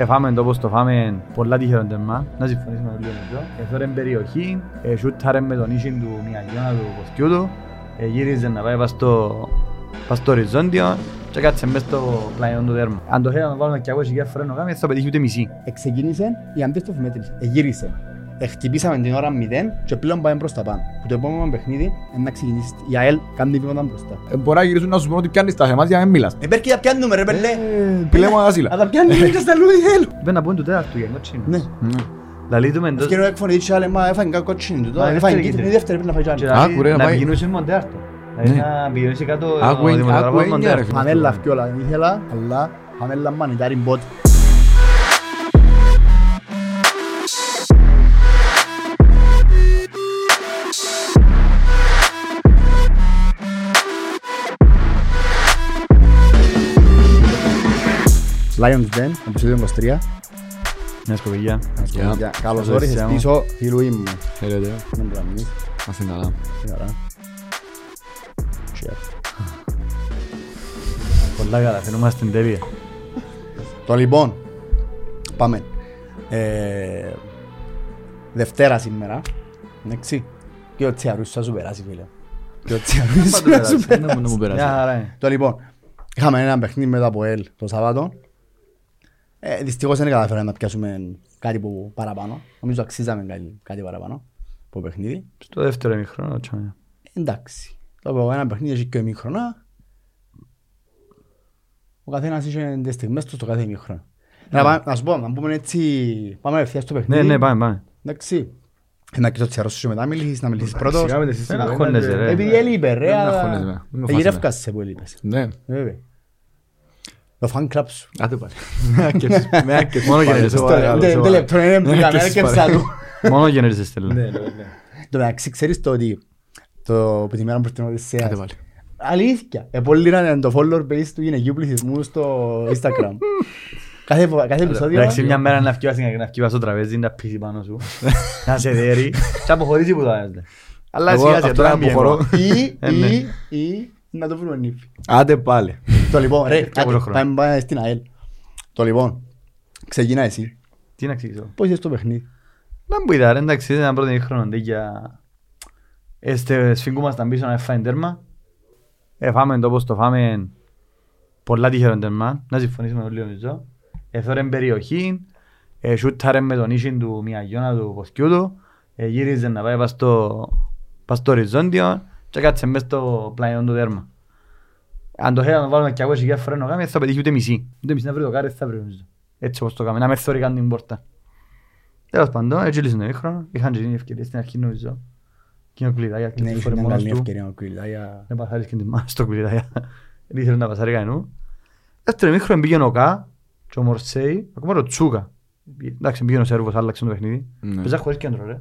Ε, φάμε το πως το φάμε πολλά τυχερό τερμά, να συμφωνήσουμε όλοι νομίζω. Έφερε περιοχή, ε, σούταρε με τον ίσιν του μια γιώνα του ποθκιού του, ε, γύριζε να πάει πας στο, πας στο οριζόντιο και κάτσε μες στο πλαϊόν του τέρμα. Αν το θέλαμε να βάλουμε και εγώ και φρένο κάμε, θα πετύχει ούτε μισή. Εξεκίνησε η αντίστοφη μέτρηση. Εγύρισε. Εχτυπήσαμε την ώρα 0 και πλέον πάμε προς τα πάνω. Που το επόμενο παιχνίδι είναι να ξεκινήσεις. Η ΑΕΛ κάνει βήματα μπροστά. Ε, Μπορεί να γυρίσουν να σου πούν ότι πιάνεις τα χεμάτια για να μην μιλάς. Ε, πέρκει τα πιάνουμε ρε πελέ. Πηλέμω ασύλα. Αν τα πιάνουμε και στα λούδι θέλουν. Πρέπει να πούμε του τέταρτου για κότσινο. Ναι. Λαλεί του με εντός. Ευκαιρία εκφωνεί και άλλοι, μα έφαγε κάτι κότσινη του. Μα Τώρα είναι έφαγε δεύτερη κίτρινη, η δεύτερη πρέπει να φάει κι Και άλλη. Άκου, ρε, λαλεί να να πάει- πηγαίνουν σε μοντέρτο. Δηλαδή Ναι. να πηγαίνουν κάτω Άκου, ο εν- δημοσιογράφος άκου, εν- μοντέρτο. ρε, φίλε. Φανέλα φκιόλα ήθελα, αλλά φανέλα μανιτάρι μπότ. Lions Den, επεισόδιο 23. Μια σκοπηγιά. Γεια. Για- Καλώς Καλώς όρισες ήρθατε. πίσω, φίλοι μου. Χαίρετε. Μην πλανείς. Να είστε καλά. Τι ώρα. Cheers. Πολλά καλά, φαινόμαστε στην τέλεια. Το λοιπόν, πάμε. Ε, Δευτέρα σήμερα, εντάξει. Και ο Τσιαρούς θα σου περάσει φίλε. Και ο Τσιαρούς θα σου περάσει. Να μου- να μου περάσει. Μια χαρά είναι. Το λοιπόν, είχαμε ένα παιχνίδι μετά από ΕΛ το Σαββάτο. Ε, δυστυχώς δεν καταφέραμε να πιάσουμε κάτι που παραπάνω. Νομίζω αξίζαμε κάτι, κάτι παραπάνω από παιχνίδι. Στο δεύτερο ημίχρονο, τσάμε. Εντάξει. Το πω, ένα παιχνίδι έχει και ημίχρονα. Ο καθένας είχε τις στιγμές του στο κάθε ημίχρονο. Να, πάμε- να σου πω, να πούμε έτσι, πάμε ευθείας στο Ναι, παιχνίδι. ναι, πάμε, πάμε. Εντάξει. Να κοιτώ τσιαρός σου μετά, μιλήσεις, να μιλήσεις πρώτος. Σιγά με τις Δεν συζητήσεις. αγχώνεσαι, ρε. Επειδή έλειπε ρε, Δεν με αλλά- αγχώνεσαι, με. Μην με Ε, φας, γυρεύκασαι που έλειπες. Ναι. Βέβαια. Το fan club σου. Άντε πάλι. Με άκες, με άκες. Μόνο για να Στο- είσαι τε- παρακαλώ, τε- σε τε λεπτό είναι που Ναι, καμένα και και σπα- ψαλού. Μόνο γεννήριζε στέλνω. Ναι, ναι, ναι. Το μεταξύ ξέρεις το ότι το που τη μέρα που την Οδυσσέας. Άντε πάλι. Αλήθεια. Επολύρανε το follower base του γυναικείου πληθυσμού στο Instagram. Κάθε, φο- κάθε επεισόδιο. Εντάξει, μια μέρα να φκιβάσει να φκιβάσει στο τραπέζι, να πίσει πάνω σου. Να σε δέρει και αποχωρήσει που το άνεστε. Αλλά Εγώ σιγά σιγά αυτό τώρα να αποχωρώ. Ή, Ε, ναι. ή, ή, να το βρούμε νύφη. Άντε πάλι. Το λοιπόν, ρε, και άντε, άλλο χρόνο. πάμε πάμε στην ΑΕΛ. Το λοιπόν, ξεκινά εσύ. Τι να εξηγήσω. Πώς είσαι στο παιχνίδι; Να μου είδα ρε, εντάξει, ήταν πρώτο ημίχρονο για... Este, σφίγγουμασταν πίσω να φάει τέρμα. Ε, φάμε το πως το φάμε πολλά τυχερό τέρμα, να συμφωνήσουμε όλοι νομίζω. Εθώρε περιοχή, ε, σούταρε με τον ίσιν του μια γιώνα του ποθκιού του, ε, γύριζε να πάει πας στο, πας στο οριζόντιο και κάτσε μες στο πλαϊόν του τέρμα. Αν το θέλαμε να βάλουμε και εγώ και φρένο κάμε, θα πετύχει ούτε μισή. Ούτε μισή να βρει το κάρι, θα βρει νομίζω. Έτσι όπως το κάμε, να μες θωρεί καν την πόρτα. Τέλος πάντων, έτσι λύσουν το ημίχρονο. Είχαν και την ευκαιρία στην αρχή νομίζω. Και ο Κλειδάκια και Ναι, τις είχε φορές μια μόνος καλή του. ευκαιρία ο Κρυλάγια. Δεν παθάρεις και την μάνα στο Κλειδάκια. Δεν ήθελε να πασάρει κανένου. Δεύτερο ημίχρονο πήγαινε ο Κα και ο Μορσέη, ακόμα και ο Τσούκα. Εντάξει, πήγαινε ο Σέρβος, άλλαξε το παιχνίδι. Ναι. Παίζα χωρίς κέντρο ρε.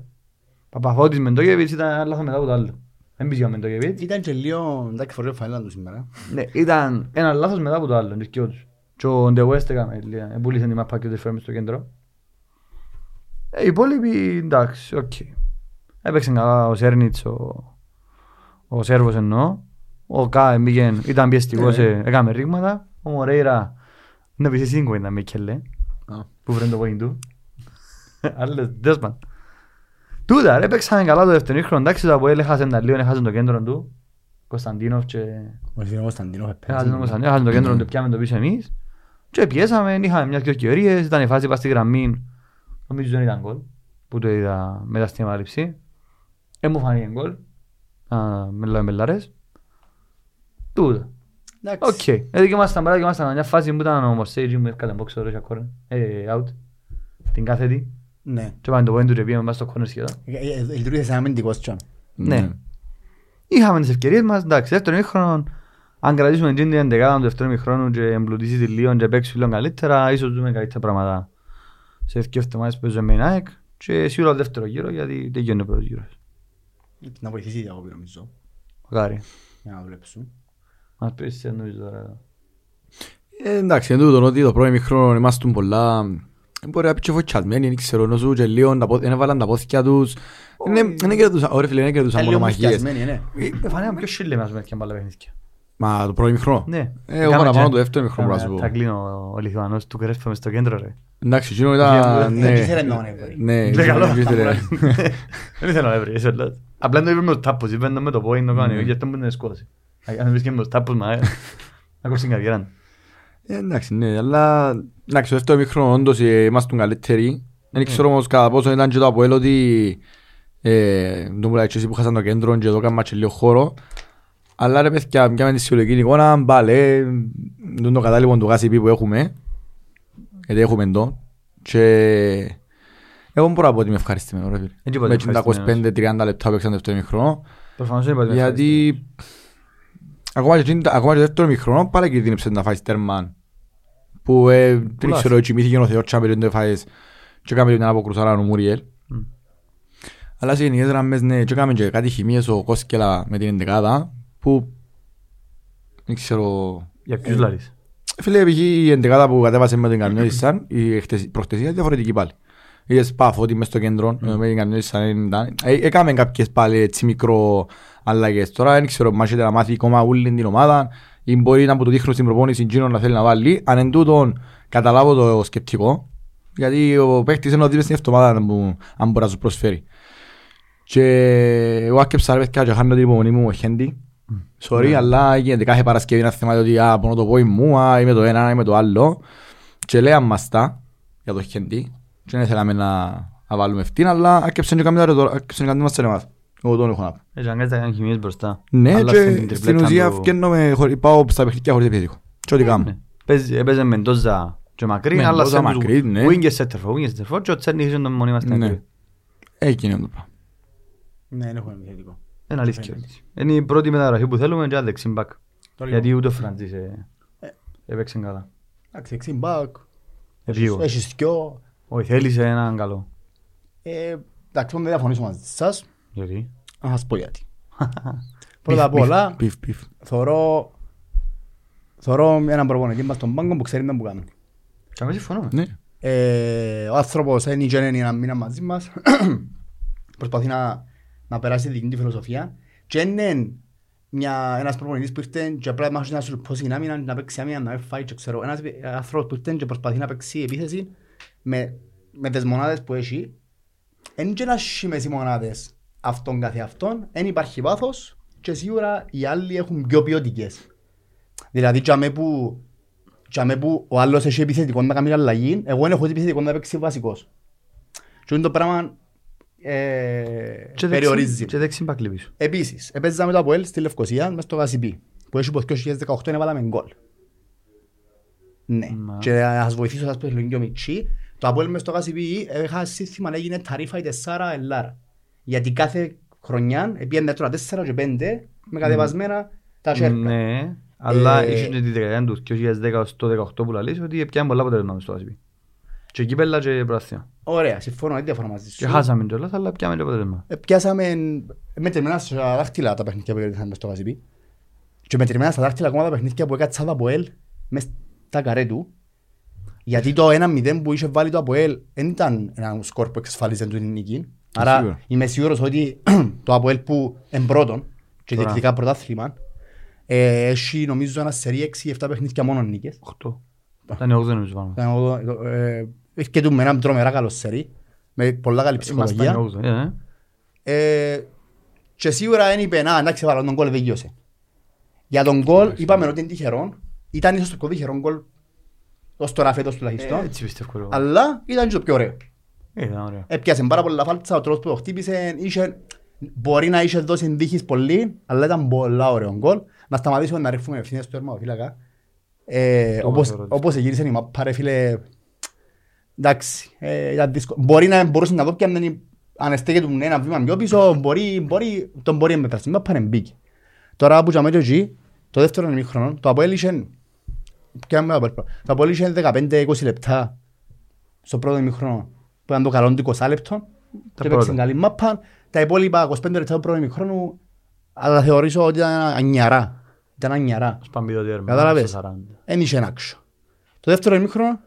Παπαφώτης Μεντόγεβιτς ήταν λάθος μετά από το άλλο. Δεν πήγε ο Μεντόγεβιτς. Ήταν και λίγο, εντάξει, φορεί ο φανέλα του σήμερα. Ναι, ήταν ένα λάθος μετά από το άλλο, τις κοιό τους. Και ο Ντε West έκαμε, λίγα, επούλησε την μαπά και το φέρουμε στο κέντρο. Ε, οι υπόλοιποι, εντάξει, οκ. Έπαιξε καλά ο Σέρνιτς, ο, ο Σέρβος εννοώ. Ο Κα μπήκε, ήταν πιεστικός, ε, έκαμε ρήγματα. Ο Μορέιρα, να πεις εσύ την κουβέντα με Κελέ, Α. που βρει το point του. Άλλες, τέλος πάντων. Τούτα, ρε, παίξαμε καλά το δεύτερο ίχρονο, εντάξει, το Αποέλ έχασε τα λίγο, έχασε το κέντρο του. Κωνσταντίνοφ και Ο Ελφίνο Κωνσταντίνο Έχασαν το Κωνσταντίνο, έχασαν το κέντρο, το πιάμε το πίσω εμείς. Και πιέσαμε, είχαμε μια δυο ευκαιρίες, ήταν η φάση πας στη γραμμή. Νομίζω δεν ήταν γκολ, που το είδα μετά στην επαλήψη. Δεν μου φάνηκε γκολ, Α, με λέω μελάρες. Τούτα. Οκ. Ε, δικαιούμασταν παρά, δικαιούμασταν μια φάση που ήταν ο Μορσέιτζι μου έφκατε μπόξο ρε κόρνερ. Ε, out. Την κάθετη. Ναι. Και πάμε το πόντου και πήγαμε μέσα στο κόρνερ σχεδόν. Ε, ε, ε, Λειτουργήσε σαν αμυντικός τσιόν. Ναι. Είχαμε τις ευκαιρίες μας, εντάξει, δεύτερο μήχρονο, αν κρατήσουμε την εντεκάδα του δεύτερου μήχρονου και εμπλουτίσει τη λίγο και παίξει λίγο καλύτερα, ίσως δούμε καλύτερα πράγματα σε ευκαιρίες εβδομάδες που παίζουμε με την ΑΕΚ και σίγουρα το δεύτερο γύρο γιατί τελειώνει ο πρώτος γύρος. Να βοηθήσει η διακοπή νομίζω. Μακάρι. Για να δουλέψουν. Μας πεις τι εννοείς τώρα. εδώ. Ε, εντάξει, εν τούτον ότι το πρώτο μικρό είμαστε πολλά... Μπορεί να πει και φωτσιασμένοι, δεν ξέρω, ενώ σου και λίγο, τα πο- δεν έβαλαν τα πόθηκια τους. Είναι- Δεν κρατούσαν, ωραία φίλε, δεν κρατούσαν Ε, μόνο λίγο μαχίες. μουσκιασμένοι, ναι. Ε, φανέαμε πιο σίλε μας με και μπάλα παιχνίδια. Μα το πρώτο μικρό. Ναι. Ε, εγώ παραπάνω το δεύτερο μικρό μπορώ να σου πω. Θα κλείνω ο Λιθουανός του Κρέσπα μες στο κέντρο ρε. Εντάξει, εκείνο ήταν... Δεν ναι. ήθελε να τον έβρει. Ναι, Δεν καλό. δεν ήθελε. Δεν ήθελα να έβρει, είσαι λάθος. Απλά το είπε με τους τάπους, είπε με το πόη, το κάνει, γιατί μου είναι σκότωση. Αν βρίσκε με τους τάπους, μα ε, να κόψει την καριέρα. Ε, Εντάξει, ναι, αλλά εντάξει, το δεύτερο μικρό όντως ε, ήμασταν καλύτεροι. Δεν ξέρω όμως κατά πόσο ήταν και το Αποέλ ότι ε, το μου λέει και εσύ που χάσαν το κέντρο και εδώ κάνουμε και λίγο χώρο. Αλλά ρε παιδιά, μια με τη συλλογική εικόνα, μπάλε, είναι το κατάλληλο του γάσι που έχουμε. Γιατί έχουμε το. Και εγώ μπορώ να πω ότι είμαι ευχαριστημένος ρε Έτσι φίλε. είπατε Με τα ευχαριστημένος. 25-30 λεπτά που έξαν το δεύτερο μικρό. Προφανώς δεν είπατε Γιατί ακόμα και, εκείνη- ακόμα και το δεύτερο μικρό πάλι κινδύνεψε να φάεις τέρμα που ε, δεν Πουλάς. ξέρω, κοιμήθηκε ο Θεός τσάμπερ και το φάεις και έκαμε μια αποκρουσάρα ο Μουριέλ. Μμ. Αλλά σε γενικές γραμμές ναι, και έκαμε και κάτι χημίες ο Κόσκελα με την εντεκάδα που δεν ξέρω... Για ποιους λάρεις; Φίλε, π.χ. η εντεκάδα που κατέβασε με την Καρνιώτησαν, η χτες- προχτεσία είναι διαφορετική πάλι. Είδες πάφωτη μες στο κέντρο, με την Καρνιώτησαν ήταν... Ε, Έκαμε κάποιες πάλι έτσι μικρό αλλαγές. Τώρα δεν ξέρω, μάχεται να μάθει ακόμα όλη την ομάδα ή μπορεί να που το δείχνουν στην προπόνηση εκείνο να θέλει να βάλει. Αν εν τούτον καταλάβω το σκεπτικό, γιατί ο παίκτης είναι ο δίπλα στην εβδομάδα που- αν μπορεί να σου προσφέρει. Και εγώ άκεψα ρε παιδιά και χάνω την υπομονή μου ο Χέντι. Sorry, αλλά γίνεται κάθε Παρασκευή να θυμάται ότι α, πονώ το πόη μου, α, είμαι το ένα, είμαι το άλλο. Και λέει μας τα για το Χέντι. Και δεν θέλαμε να, να βάλουμε αυτήν, αλλά άκεψαν και καμία ρε τώρα, άκεψαν και καμία μας εμάς. Εγώ τον έχω να πω. Έτσι αν κάνεις τα κάνει χημίες μπροστά. Ναι, Αλλά και στην στην τριπλέτα ουσία του- φκένομαι, χωρί- πάω στα παιχνίδια χωρίς επιθετικό. Και ό,τι κάνω. Ναι. Παίζει- Έπαιζε με Ντόζα και Μακρύν, αλλά Μεντόζα, σε τους Μακρύν, ναι. wing και center for, wing και center for και ο Τσέρνι είχε τον μονή μας στην Ναι. άκρη. Έγινε το πράγμα. Ναι, δεν έχουμε επιθετικό. Είναι αλήθεια. Είναι η πρώτη μεταγραφή που θέλουμε και ένα δεξί μπακ. Το Γιατί λίγο. ούτε ο Φραντζής ε, Ε. έπαιξε καλά. Εντάξει, εξή μπακ. Επίγω. Έχεις δυο. Όχι, θέλησε έναν καλό. Ε, Εντάξει, δεν διαφωνήσω μαζί σας. Γιατί; Να σας πω γιατί. Πρώτα απ' όλα, Πιφ, πιφ. θωρώ θωρώ έναν προπονητή μας στον πάγκο που ξέρει να που κάνει. Καμία συμφωνώ. Ναι. Ε, ο άνθρωπος είναι και είναι ένα μήνα μαζί μας. Προσπαθεί να, να περάσει δική του φιλοσοφία. Και είναι μια, ένας προπονητής που ήρθε και απλά μάχει να σου πόσει άμυνα, να παίξει άμυνα, να φάει και ξέρω. Ένας άνθρωπος που ήρθε και προσπαθεί να παίξει επίθεση με, με τις μονάδες που έχει. Εν και να σχήμες οι μονάδες αυτόν καθε αυτόν, δεν υπάρχει βάθος και σίγουρα οι άλλοι έχουν πιο ποιοτικές. Δηλαδή, τζαμέ που, τζαμέ που ο άλλος έχει επιθετικό να κάνει αλλαγή, εγώ δεν έχω επιθετικό να παίξει βασικός. Και είναι το πράγμα ε, Και δεξί- περιορίζει. Και δεξί μπακ λέει πίσω. Επίσης, έπαιζαμε το Αποέλ στη Λευκοσία μες στο Γασιπί, που έχει πως 2018 έβαλαμε γκολ. Ναι. Μα. Και να σας βοηθήσω σας πω λίγο μητσί, το Αποέλ μες στο Γασιπί είχα σύστημα να έγινε ταρίφα η τεσσάρα ελάρα. Γιατί κάθε χρονιά πήγαινε τώρα 4 και 5 με κατεβασμένα τα σέρκα. Ναι, αλλά Ε, είχε και τη δεκαετία τους 2010 στο 18 που λαλείς ότι πιάνε πολλά αποτελέσματα μες στο Ασπί. Και κύπελλα και πράσινα. Ωραία, συμφωνώ, δεν διαφωνώ μαζί σου. Και χάσαμε κιόλας, αλλά πιάμε και αποτελέσματα. Ε, Πιάσαμε μετρημένα στα δάχτυλα τα παιχνίδια που ήρθαν μες στο Γασιπί. Και μετρημένα στα δάχτυλα ακόμα τα παιχνίδια που έκατσα το Αποέλ μες στα καρέ του. Γιατί το 1-0 που είχε βάλει το Αποέλ δεν ήταν ένα σκορ που εξασφάλιζε την νίκη. Άρα Σίγουρα. είμαι σίγουρος ότι το Αποέλ που είναι πρώτον και Τώρα. διεκδικά πρωτάθλημα ε, έχει νομίζω ένα σερί 6-7 παιχνίδια μόνος νίκες. 8. Ήταν 8 νομίζω πάνω. Ήταν ο- ε, Έχει και του με ένα τρομερά καλό σερί με πολλά καλή ψυχολογία. Ήμασταν 8, ε, ε. Ε, και σίγουρα δεν είπε, να εντάξει βάλω τον γκολ δεν γιώσε. Για τον γκολ είπαμε ότι είναι τυχερό. Ήταν ίσως το πιο τυχερό γκολ ως τώρα φέτος Ε, τουλάχιστον. Έτσι πιστεύω εγώ. Αλλά ήταν και το πιο ωραίο. Ε, Ήταν ωραίο. Έπιασε πάρα πολλά φάλτσα, ο τρόπος που το χτύπησε, είχε, μπορεί να είχε δώσει δίχεις πολύ, αλλά ήταν πολλά ωραίο γκολ. Να σταματήσουμε να ρίχνουμε ευθύνες στο τερματοφύλακα. Ε, Το όπως, μας ερώτησε. όπως γύρισε η μάπα ρε φίλε, εντάξει, ε, ήταν δύσκολο. Μπορεί να μπορούσε να δω και αν δεν αν στέκεται του ένα βήμα πιο πίσω, μπορεί, μπορεί, τον μπορεί να μετράσει. Η μάπα είναι μπήκε. Τώρα που είχαμε και εκεί, το δεύτερο ημίχρονο, το Αποέλ είχε, πιάμε το Αποέλ πρώτα. το Αποέλ είχε 15-20 λεπτά στο πρώτο ημίχρονο που ήταν το καλό του 20 λεπτό και παίξε πρώτα. καλή μάπα. Τα υπόλοιπα 25 λεπτά του πρώτου ημίχρονου αλλά θεωρήσω ότι ήταν ανιαρά. Ήταν ανιαρά. Σπάμπει το τέρμα. Κατάλαβες; στο 40. Εν είχε άξιο. Το δεύτερο ημίχρονο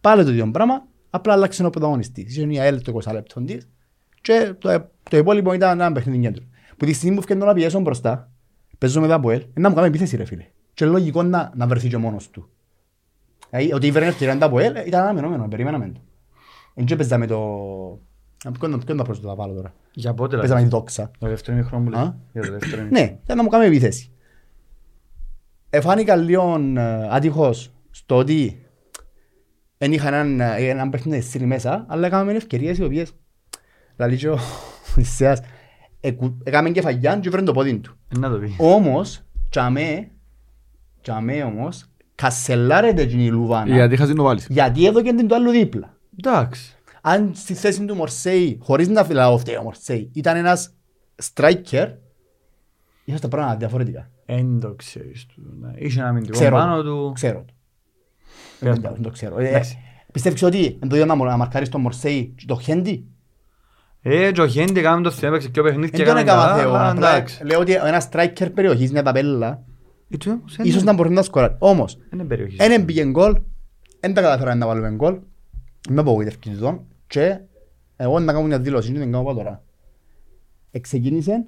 πάλι το ίδιο πράγμα, απλά άλλαξε ο πρωταγωνιστής. Είχε η ΑΕΛ το 20 λεπτό της και το, το υπόλοιπο ήταν ένα παιχνίδι κέντρο. Που τη στιγμή που φτιάχνω να πιέσω μπροστά, παίζω με τα Αποέλ, να μου κάνει επίθεση ρε φίλε. Και λογικό να, να βρεθεί και μόνος του. Δηλαδή, ότι ήβρε ευκαιρία τα Αποέλ ήταν αναμενόμενο, περιμέναμε το. Εν και παίζαμε το... Α, Ποιον ποιον τα πρόσθετα βάλω τώρα; Για πότε Παίζαμε λάθος. την τόξα. Το δεύτερο ημίχρονο που Α; λες. Για το δεύτερο ημίχρονο. Ναι, για να μου κάνει επίθεση. Εφάνηκα λίγο ε, άτυχος στο ότι δεν είχα έναν, ε, έναν παιχνίδι στείλει μέσα, αλλά έκαναμε ευκαιρίες οι οποίες δηλαδή και ο Ισέας εκου- έκαμε κεφαγιάν και βρέν το πόδι του. Ε, Να το πεις. Όμως, τσαμέ, τσαμέ όμως, κασελάρεται την η Λουβάνα Γιατί είχα να βάλεις. γιατί έδωκε την το άλλο δίπλα. Εντάξει. Αν στη θέση του Μορσέη, χωρίς να φυλάω φταίει ο Μορσέη, ήταν ένας striker, είχα τα πράγματα διαφορετικά. Εν το ξέρεις του. ναι. Είχε ένα αμυντικό Ξέρω πάνω το. του. Ξέρω το. Πες Δεν το. δεν το ξέρω. Ε, Εντάξει. Πιστεύεις ότι είναι το ίδιο να μο- να μαρκάρεις τον Μορσέη και το Χέντι; Ε, και ο Χέντι έκαμε το θέμα, έπαιξε πιο παιχνίδι και Δεν τον έκαμε έκανα καλά, Θεό. αλλά Απλά εντάξει. λέω ότι ένας striker περιοχής είναι ταπέλα. Ε, του όμως, ε, Ίσως ναι. να μπορεί να σκοράρει. Όμως, Δεν είναι περιοχής. δεν πήγε γκολ, δεν τα καταφέραμε να βάλουμε γκολ. Με απογοητεύκεις τον και εγώ να κάνω μια δήλωση, δεν την κάνω τώρα. Εξεκίνησε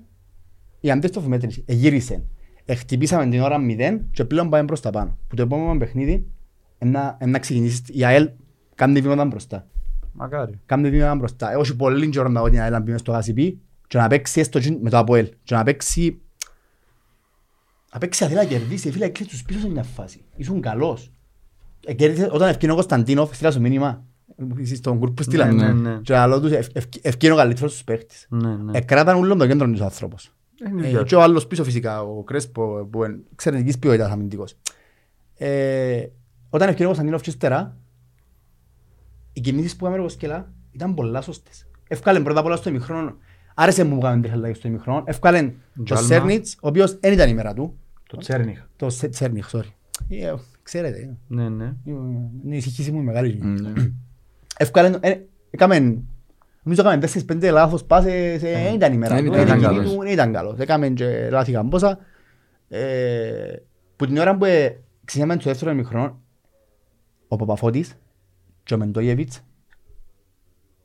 η αντίστοφη μέτρηση, εγύρισε. Εχτυπήσαμε την ώρα 0 και πλέον πάμε προς τα πάνω. Που το επόμενο παιχνίδι είναι να ξεκινήσεις η ΑΕΛ κάνει βήματα μπροστά. Μακάρι. Κάνει βήματα μπροστά. Έχει πολύ καιρό να δω την ΑΕΛ να μπει μες στο γασιπί και να παίξει έστω και με το ΑΠΟΕΛ και να παίξει να παίξει αθήνα να κερδίσει. Φίλε, έκλεισε τους πίσω σε μια φάση. Ήσουν καλός. Ε, κέρδισε- Όταν ευκαιρίνει ο Κωνσταντίνοφ, στείλα σου μήνυμα. Εσύ στον γκρουπ που στείλα. Ναι, ναι. Και άλλο τους ευ- ευ- ευκαιρίνει ο καλύτερος τους παίχτης. Ναι, ναι. Εκράταν ούλον το κέντρο του ο άνθρωπος. Είναι η Ε, δουλειά Και του. ο άλλος πίσω φυσικά, ο Κρέσπο, που είναι εξαιρετικής ποιότητας αμυντικός. Ε, Όταν ευκαιρίνει ο Κωνσταντίνοφ και ύστερα, οι κινήσεις που έκαμε ο Σκελά ήταν πολλά σωστές. Εύκαλε πρώτα απ' όλα στο ημιχρόνο, άρεσε μου που κάνουμε τριχαλάκι στο ημιχρόνο, εύκαλε και ο Τζάλμα. Σέρνιτς, ο οποίος δεν ήταν η μέρα του, Το Τσέρνιχ. το Σέ- Τσέρνιχ, sorry. Ε, Ξέρετε, ε, Ναι, ναι. είναι η ησυχήση μου μεγάλη. Ναι. Εύκαλε, ε, έκαμε, νομίζω έκαμε τέσσερις πέντε λάθος πάσες, ε, δεν ήταν η μέρα Δεν του, ήταν δεν εκείνη καλός. του, δεν ήταν καλός. Έκαμε και λάθη καμπόσα. Ε, Που την ώρα που ε, ξεκινάμε στο δεύτερο ημιχρόνο, ο Παπαφώτης και ο Μεντόγεβιτς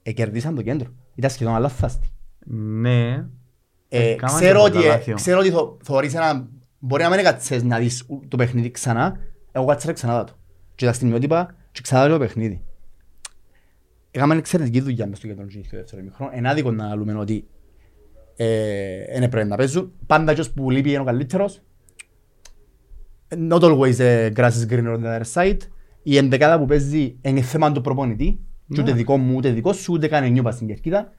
εκερδίσαν το κέντρο. Ήταν σχεδόν αλάθαστοι. Ναι. Ε, Έκαναν ξέρω και ότι, πολλά ε, λάθη. ξέρω ότι θω- θωρείς ένα... Μπορεί να μην έκατσες να δεις ου- το παιχνίδι ξανά. Εγώ κάτσα ξανά το. Και τα στιγμιότυπα και ξανά το παιχνίδι. Έκαμε εξαιρετική δουλειά μες στο κέντρο του στο δεύτερο ημίχρονο. Είναι άδικο να λέμε ότι ε, δεν πρέπει να παίζουν. Πάντα ποιος που λείπει είναι ο καλύτερος. Not always the grass is greener on the other side. Η ενδεκάδα που παίζει είναι θέμα του προπονητή. Και ούτε Ναι. δικό μου, ούτε δικό σου, ούτε κάνει νιούπα στην κερκίδα.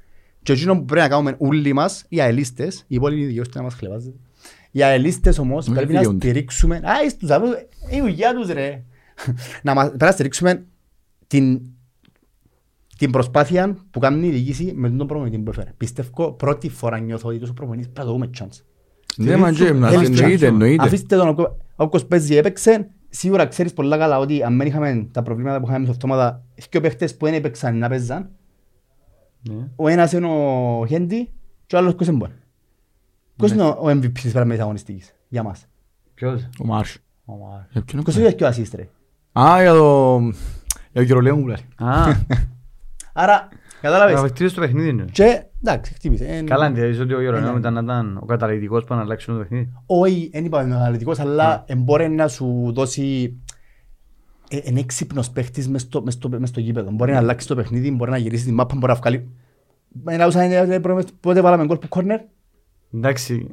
Και εκείνο που πρέπει να κάνουμε όλοι μας, οι αελίστες, οι υπόλοιποι δικαιώστε να μας χλεβάζετε. Οι αελίστες όμως Δεν πρέπει να δικαιούνται. στηρίξουμε, α, είσαι τους άλλους, η δουλειά τους ρε. να μας, πρέπει να στηρίξουμε την, την προσπάθεια που κάνει η διοίκηση με τον προπονητή που έφερε. Πιστεύω πρώτη φορά νιώθω ότι τόσο προπονητής πρέπει να το δούμε chance. Ναι, μα και εμάς, Θέλεις εννοείται, chance. εννοείται. Αφήστε τον όποιο- όποιος παίζει έπαιξε. Σίγουρα ξέρεις πολλά καλά ότι αν δεν είχαμε τα προβλήματα που είχαμε στο αυτόματα, δύο παίχτες που δεν έπαιξαν να παίζαν, Ναι. ο ένας είναι ο Χέντι και ο άλλος ποιος είναι μπορεί. Ποιος είναι ο ο MVP της παραμέτρης αγωνιστικής για μας; Ποιος; Ο Μάρς. Ο Μάρ. Ε, ποιον Ποιος είναι είναι και ο assist ρε; Α, για το... Για το κυρολέο μου πλάρει. Α, Άρα, να κατάλαβες. βελτίωσε το παιχνίδι είναι. Και, εντάξει, χτύπησε. Εν- Καλά, εντύπωσες ότι ο Ναι. Γερονέο ήταν να ήταν ο καταλητικός που να αλλάξει το παιχνίδι. Όχι, δεν είπαμε με αναλυτικός, αλλά μπορεί να σου δώσει ε, εν έξυπνος παίχτης μες στο, μες στο, μες στο γήπεδο. Μπορεί να αλλάξει το παιχνίδι, μπορεί να γυρίσει την μάπα, μπορεί να βγάλει... Με να ούσαν, ε, ε, πότε βάλαμε γκολ που κόρνερ, Εντάξει.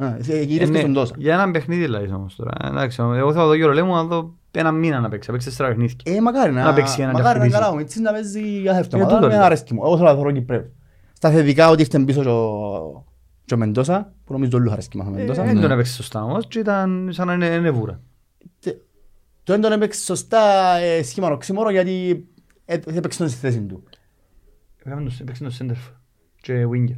γυρίσει Ναι, στον τόσα. Για έναν παιχνίδι δηλαδή όμως τώρα. Εντάξει, εγώ θα δω Γερολέο μου να δω ένα μήνα να παίξει. Να παίξει τέσσερα παιχνίδια. Ε, μακάρι να, Να παίξει ένα μακάρι να χτυπήσει. καλά, ο Μίτσις να παίζει κάθε Ε, εβδομάδα, τούτο με λέω. αρέσκει μου. Εγώ θέλω να θωρώ Κυπρέους. Στα θετικά ότι ήρθε πίσω και ο- και ο Μεντόσα, που νομίζω όλους αρέσκει μας ο Ε, Μεντόσα. Δεν Ναι. τον έπαιξε σωστά όμως και ήταν σαν να είναι είναι βούρα. Τε- Το έντον έπαιξε σωστά ε, σχήμα οξύμορο γιατί ε, έπαιξε τον στη θέση του. Έκαμε τον- Έπαιξε τον Σέντερφ και Winger.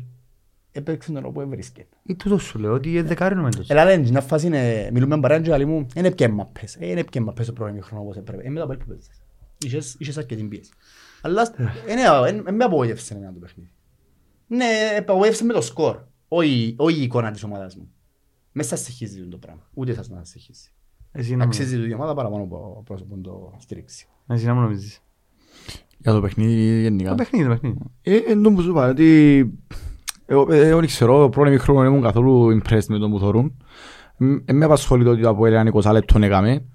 Έπαιξε τον όπου έβρισκε. Ή τούτος σου λέω ότι είναι δεκάρι νομέντος. Ελά λένε, στην φάση είναι, μιλούμε με παρέα και λέει μου, είναι πια μαπές, ε, είναι πια μαπές το πρώτο χρόνο όπως έπρεπε. Ε, μετά πάλι που παίζεις. Είχες, είχες αρκετή πίεση. Αλλά ε, ναι, ε, ε, με απογοήτευσε εμένα το παιχνίδι. Ναι, απογοήτευσε με το σκορ, όχι όχι η εικόνα της ομάδας μου. Μέσα σε στοιχίζει το πράγμα, ούτε θα να στοιχίζει. Εσύ να μου- Αξίζει η ομάδα παραπάνω από πρόσωπο να το στηρίξει. εσύ να μου νομίζεις. Για το παιχνίδι γενικά. Το παιχνίδι, το παιχνίδι. Ε, εν τω που σου είπα, ότι εγώ ε, εγώ δεν ξέρω, πρώτο μικρό δεν ήμουν καθόλου impressed με τον που θωρούν. Δεν με απασχολεί το ότι το Αποέλ είναι 20 λεπτών έκαμε.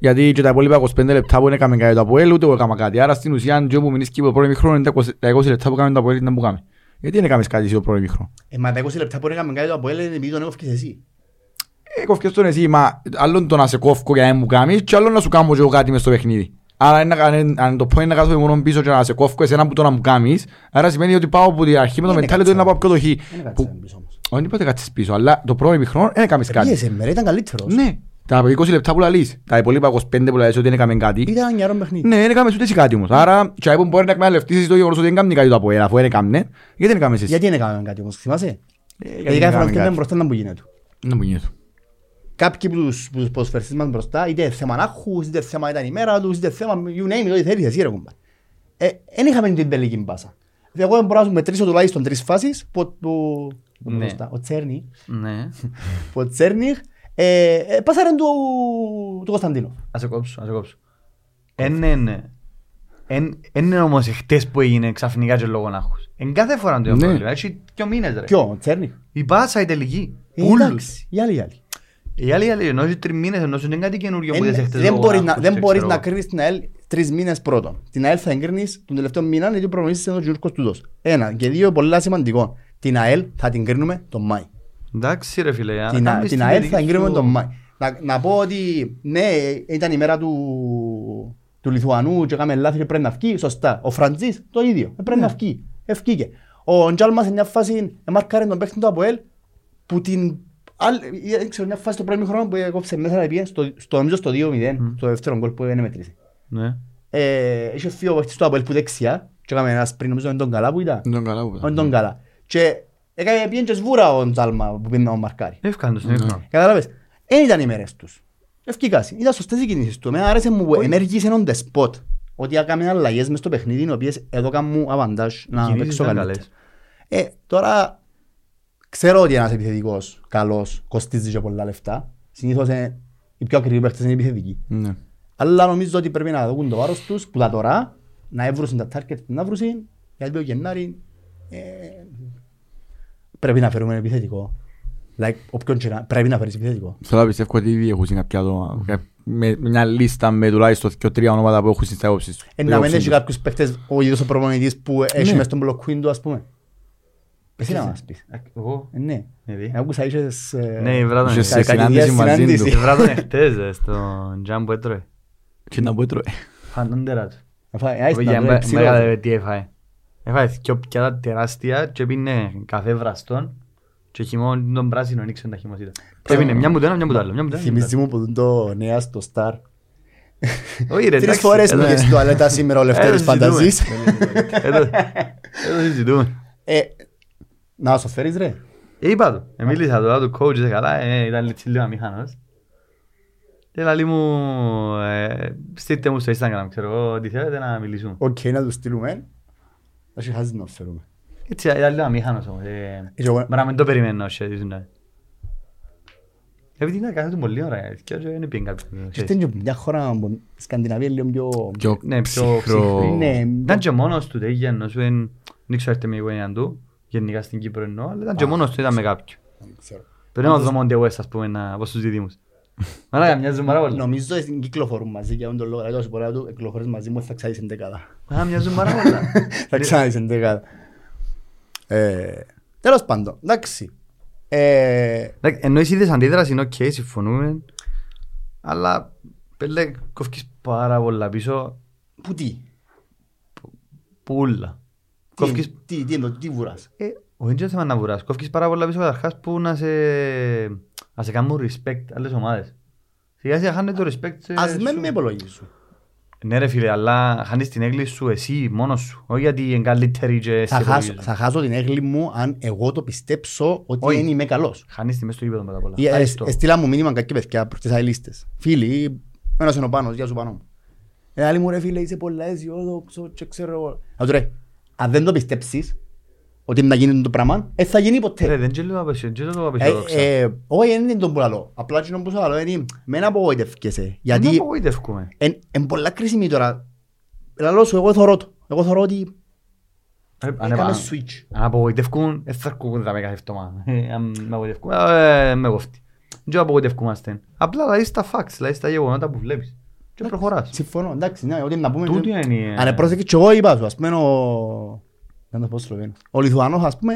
Γιατί και τα υπόλοιπα 25 λεπτά που δεν έκαμε κάτι το Αποέλ, ούτε εγώ έκαμα κάτι. Άρα στην ουσία, αν και όπου μείνεις και το πρώτο μικρό, είναι τα 20 τα 20 λεπτά που έκαμε το Αποέλ ήταν που κάμε. Γιατί δεν έκαμες κάτι εσύ το πρώτο μικρό; Ε, μα τα 20 λεπτά που έκαμε κάτι το Αποέλ είναι επειδή τον έκοφκες εσύ. Ε, κόφκες τον εσύ, μα άλλον το να σε κόφκω για να μου κάνεις και άλλον να σου κάνω και εγώ κάτι μες στο παιχνίδι. Άρα είναι να κάνει- αν το point είναι να κάθομαι μόνο πίσω και να σε κόφκω εσένα που το να μου κάνεις, άρα σημαίνει ότι πάω από την αρχή με το Είναι mentality ότι να πάω πιο το χ. Δεν Που- έκατσαμε πίσω όμως. Όχι, είπατε κάτσεις πίσω, αλλά το πρώτο μικρό δεν έκαμες κάτι. Πήγες, εμένα ήταν καλύτερος. Ναι, τα 20 λεπτά που λαλείς, τα υπόλοιπα 25 που λαλείς ότι δεν έκαμε κάτι. Ήταν ένα νιαρό παιχνίδι. Ναι, δεν έκαμες ούτε εσύ κάτι όμως. Άρα, και που μπορεί να εκμεταλλευτείς το γεγονός ότι δεν κάνει κάτι το από αφού δεν έκαμε, γιατί δεν έκαμες εσύ; Γιατί δεν έκαμε κάτι όμως, θυμάσαι; Ε, Γιατί δεν κάθε φορά έκαμε που ήταν κάτι. μπροστά ήταν που γίνεται. Να μου γίνεται. Κάποιοι που τους, που τους ποδοσφαιριστές μας μπροστά, είτε θέμα άχους, είτε θέμα ήταν η μέρα τους, είτε θέμα you name it, ό,τι θέλεις εσύ ρε κουμπά. Ε, εν είχαμε την τελική μπάσα. Δηλαδή εγώ μπορώ να σου μετρήσω τουλάχιστον τρεις φάσεις που, που, που Ναι. μπροστά. Ο Τσέρνι, Ναι. που ο Τσέρνιχ, ε, ε, πάσαρεν του, του Κωνσταντίνου. Ας σε κόψω, ας σε κόψω. Εν είναι- εν- εν είναι όμως εχθές που έγινε ξαφνικά και λόγω άγχους. Εν κάθε φορά το Ναι. πρόβλημα. Έχει δυο μήνες ρε. Ποιο, ο Τσέρνιχ; Η πάσα η τελική. Ε, Πούλους. εντάξει, οι άλλοι οι άλλοι. Οι άλλοι, οι άλλοι, ενώ έχει τρεις μήνες, ενώ είναι κάτι καινούριο που Εν- είδες εχθές Δεν λόγω μπορείς να, άγχους δεν και μπορείς ξέρω να εγώ. κρίνεις την ΑΕΛ τρεις μήνες πρώτον. Την ΑΕΛ θα εγκρίνεις τον τελευταίο μήνα γιατί ο προπονητής είναι ο Γιώργος Κοστούδος. Ένα. Και δύο πολλά σημαντικό. Την ΑΕΛ θα την κρίνουμε τον Μάη. Εντάξει ρε φίλε. αν Την, Α- κάνεις την τη ΑΕΛ δική θα εγκρίνουμε σου- τον Μάη. Να, να πω ότι ναι, ήταν η μέρα του, του Λιθουανού και έκαμε λάθη και πρέπει να βγει. Σωστά. Ο Φραντζής το ίδιο. Ε, Πρέπει να βγει. Ευκήκε. Ο Ντζάλμας σε μια φάση εμάρκαρε τον παίχτη του ΑΠΟΕΛ που την άλλη, δεν ξέρω, μια φάση το πρώτο χρόνο που έκοψε μέσα να πήγε στο, στο, νομίζω στο 2-0, στο δεύτερο γκολ που δεν μετρήσε. Ναι. Ε, είχε φύγει ο παίχτης του ΑΠΟΕΛ που δεξιά και έκαμε ένας πριν νομίζω είναι τον καλά που ήταν. Δεν τον καλά που Όχι τον καλά. Και έκανε πήγαινε και σβούρα ο Ντζάλμα που πήγαινε να τον μαρκάρει. Εύκαν στον ύπνο. Κατάλαβες. Δεν ήταν οι μέρες τους. Ευκήκασαι. Ήταν σωστές οι κινήσεις του. Εμένα άρεσε μου που ενέργησε έναν δεσπότ. Ότι έκαμε αλλαγές μες στο παιχνίδι, οι οποίες έδωκαν μου αβαντάζ να Κινήσεις παίξω ήταν καλύτερα. καλές. Ε, τώρα ξέρω ότι ένας επιθετικός καλός κοστίζει και πολλά λεφτά. Συνήθως ε, οι πιο ακριβοί παίχτες είναι επιθετικοί. Ναι. Αλλά νομίζω ότι πρέπει να δουν το βάρος τους που τα τώρα να έβρουσουν τα target που να βρουσουν γιατί το Γενάρη ε, πρέπει να φέρουμε επιθετικό. Like, όποιον και να, πρέπει να φέρεις επιθετικό. Θέλω να πιστεύω ότι ήδη έχουν κάποια άτομα, με μια λίστα με τουλάχιστον και τρία ονόματα που έχουν στις άποψεις τους. Ε, να μην έχει κάποιους παίχτες ο ίδιος ο προπονητής που έχει Ναι. μες στον μπλοκκουίν του ας πούμε. Εσύ να μας πεις. Εγώ. Ε, Ναι. Γιατί; Άκουσα είχες... ε, Ναι, η βράδυ Είχε είναι. σε κάτι συνάντηση μαζί συνάντηση. τους. Η βράδυ είναι χτες ε, στον τζαμ που έτρωε. Και να πω έτρωε. Φανταντέρα τους. Εφά- ε, άιστα, Για ρε, με- ξύλο. μεγάλα τι έφαε. Έφαε δυο πιάτα τεράστια και πίνε καφέ βραστόν και χυμόν τον πράσινο ανοίξε τα χυμός ήταν. Και πίνε μια μου το ένα, μια μου το άλλο. μια μου το ένα, μια μου το Θυμίζει μου που δουν το νέα στο Star. άλλο. Όχι ρε, Τρεις εντάξει. φορές εδώ- μπήκε στην τουαλέτα σήμερα ο Λευτέρης εδώ συζητούμε. Φανταζής. Εδώ εδώ συζητούμε. Ε, Να σου φέρεις ρε. Ε, Είπα του, ε, μίλησα τώρα του coach, είσαι καλά, ε, ήταν έτσι λίγο αμήχανος. Και λέει μου, ε, στείλτε μου στο Instagram, ξέρω εγώ, ό,τι θέλετε να μιλήσουμε. Οκ, να τους στείλουμε. Να σου χάσει να φέρουμε. Έτσι, ήταν λίγο αμήχανος όμως. ε, Και εγώ- Μπορεί να μην το περιμένω, όχι, έτσι, ναι. Επειδή είναι κάθε του πολύ ωραία, και δεν πήγαινε κάποιος. Και αυτή είναι μια χώρα που Σκανδιναβία λίγο πιο... Πιο Ναι, πιο ψυχρό. ψυχρή. Ναι, Ήταν και μόνος του, δεν είχε ενώ σου δεν δεν ξέρω έρθει με η οικογένεια του, γενικά στην Κύπρο εννοώ, αλλά ήταν και μόνος του, ήταν με κάποιον. δεν ξέρω. Πρέπει να δω Monte West, ας πούμε, να πω στους διδήμους. Μαλάκα, μοιάζουν πάρα πολύ. Νομίζω ότι κυκλοφορούν μαζί για τον λόγο. Δηλαδή, όσο μπορεί να του κυκλοφορείς μαζί μου θα ξάδεις εντεκάδα. Α, μοιάζουν πάρα πολλά. Θα ξάδεις εντεκάδα. Ε, Τέλος πάντων, εντάξει. Ε, Εντάξει, Ενώ εσύ είδες αντίδραση είναι οκ, συμφωνούμε, αλλά πέλε κόφκεις πάρα πολλά πίσω, Που τι, πουλα. Τι, Κόφκεις, τι, τι, εννοώ, τι βουράς; ε, όχι είναι θέμα να βουράς, κόφκεις πάρα πολλά πίσω καταρχάς που να σε, να σε κάνουν respect άλλες ομάδες. Σιγά σιγά χάνει το respect σε Ας με σου. με υπολογίζουν. Ναι ρε φίλε, αλλά χάνεις την έγκλη σου εσύ μόνος σου, όχι γιατί είναι καλύτερη και Θα σε χάσω, υπολογίζουν. θα χάσω την έγκλη μου αν εγώ το πιστέψω ότι Όχι. δεν είμαι καλός. Χάνεις τη μέσα στο γήπεδο μετά απ' όλα. Ή, ε, Ευχαριστώ. Εστήλα μου μήνυμα κάποιοι παιδιά προς τις αελίστες. Φίλοι, ένας είναι ο Πάνος, γεια σου Πάνο μου. Ε, άλλοι μου ρε φίλε, είσαι πολλά αισιόδοξο και ξέρω εγώ. Να του ρε, αν δεν το πιστέψεις ότι να γίνει το πράγμα, δεν θα γίνει Ρε, ποτέ. δεν γελώ απεσιο- δεν γελώ Ε, απεσιόδοξα. ε, Όχι, δεν είναι τον που λαλώ. Απλά είναι που σου λαλώ, είναι μεν απογοητεύκεσαι. Δεν Γιατί απογοητεύκουμε. είναι πολλά κρίσιμη τώρα. Λαλώ σου, εγώ θωρώ το. Εγώ θωρώ ότι Ε, αν έκαμε επα- switch. Αν απογοητεύκουν, δεν θα αρκούν τα με κάθε εβδομάδα. Ε, Αν με απογοητεύκουν, ε, με κόφτει. Δεν απογοητευκούμαστε. Απλά λαλείς τα facts, λαλείς τα γεγονότα που βλέπεις. Και προχωράς. Συμφωνώ, εντάξει, ναι, ό,τι να πούμε... Τούτη είναι η- Αν πρόσεχε και εγώ είπα σου, ας πούμε, ο... Δεν το πω Σλοβαίνος. Ο Λιθουανός, ας πούμε,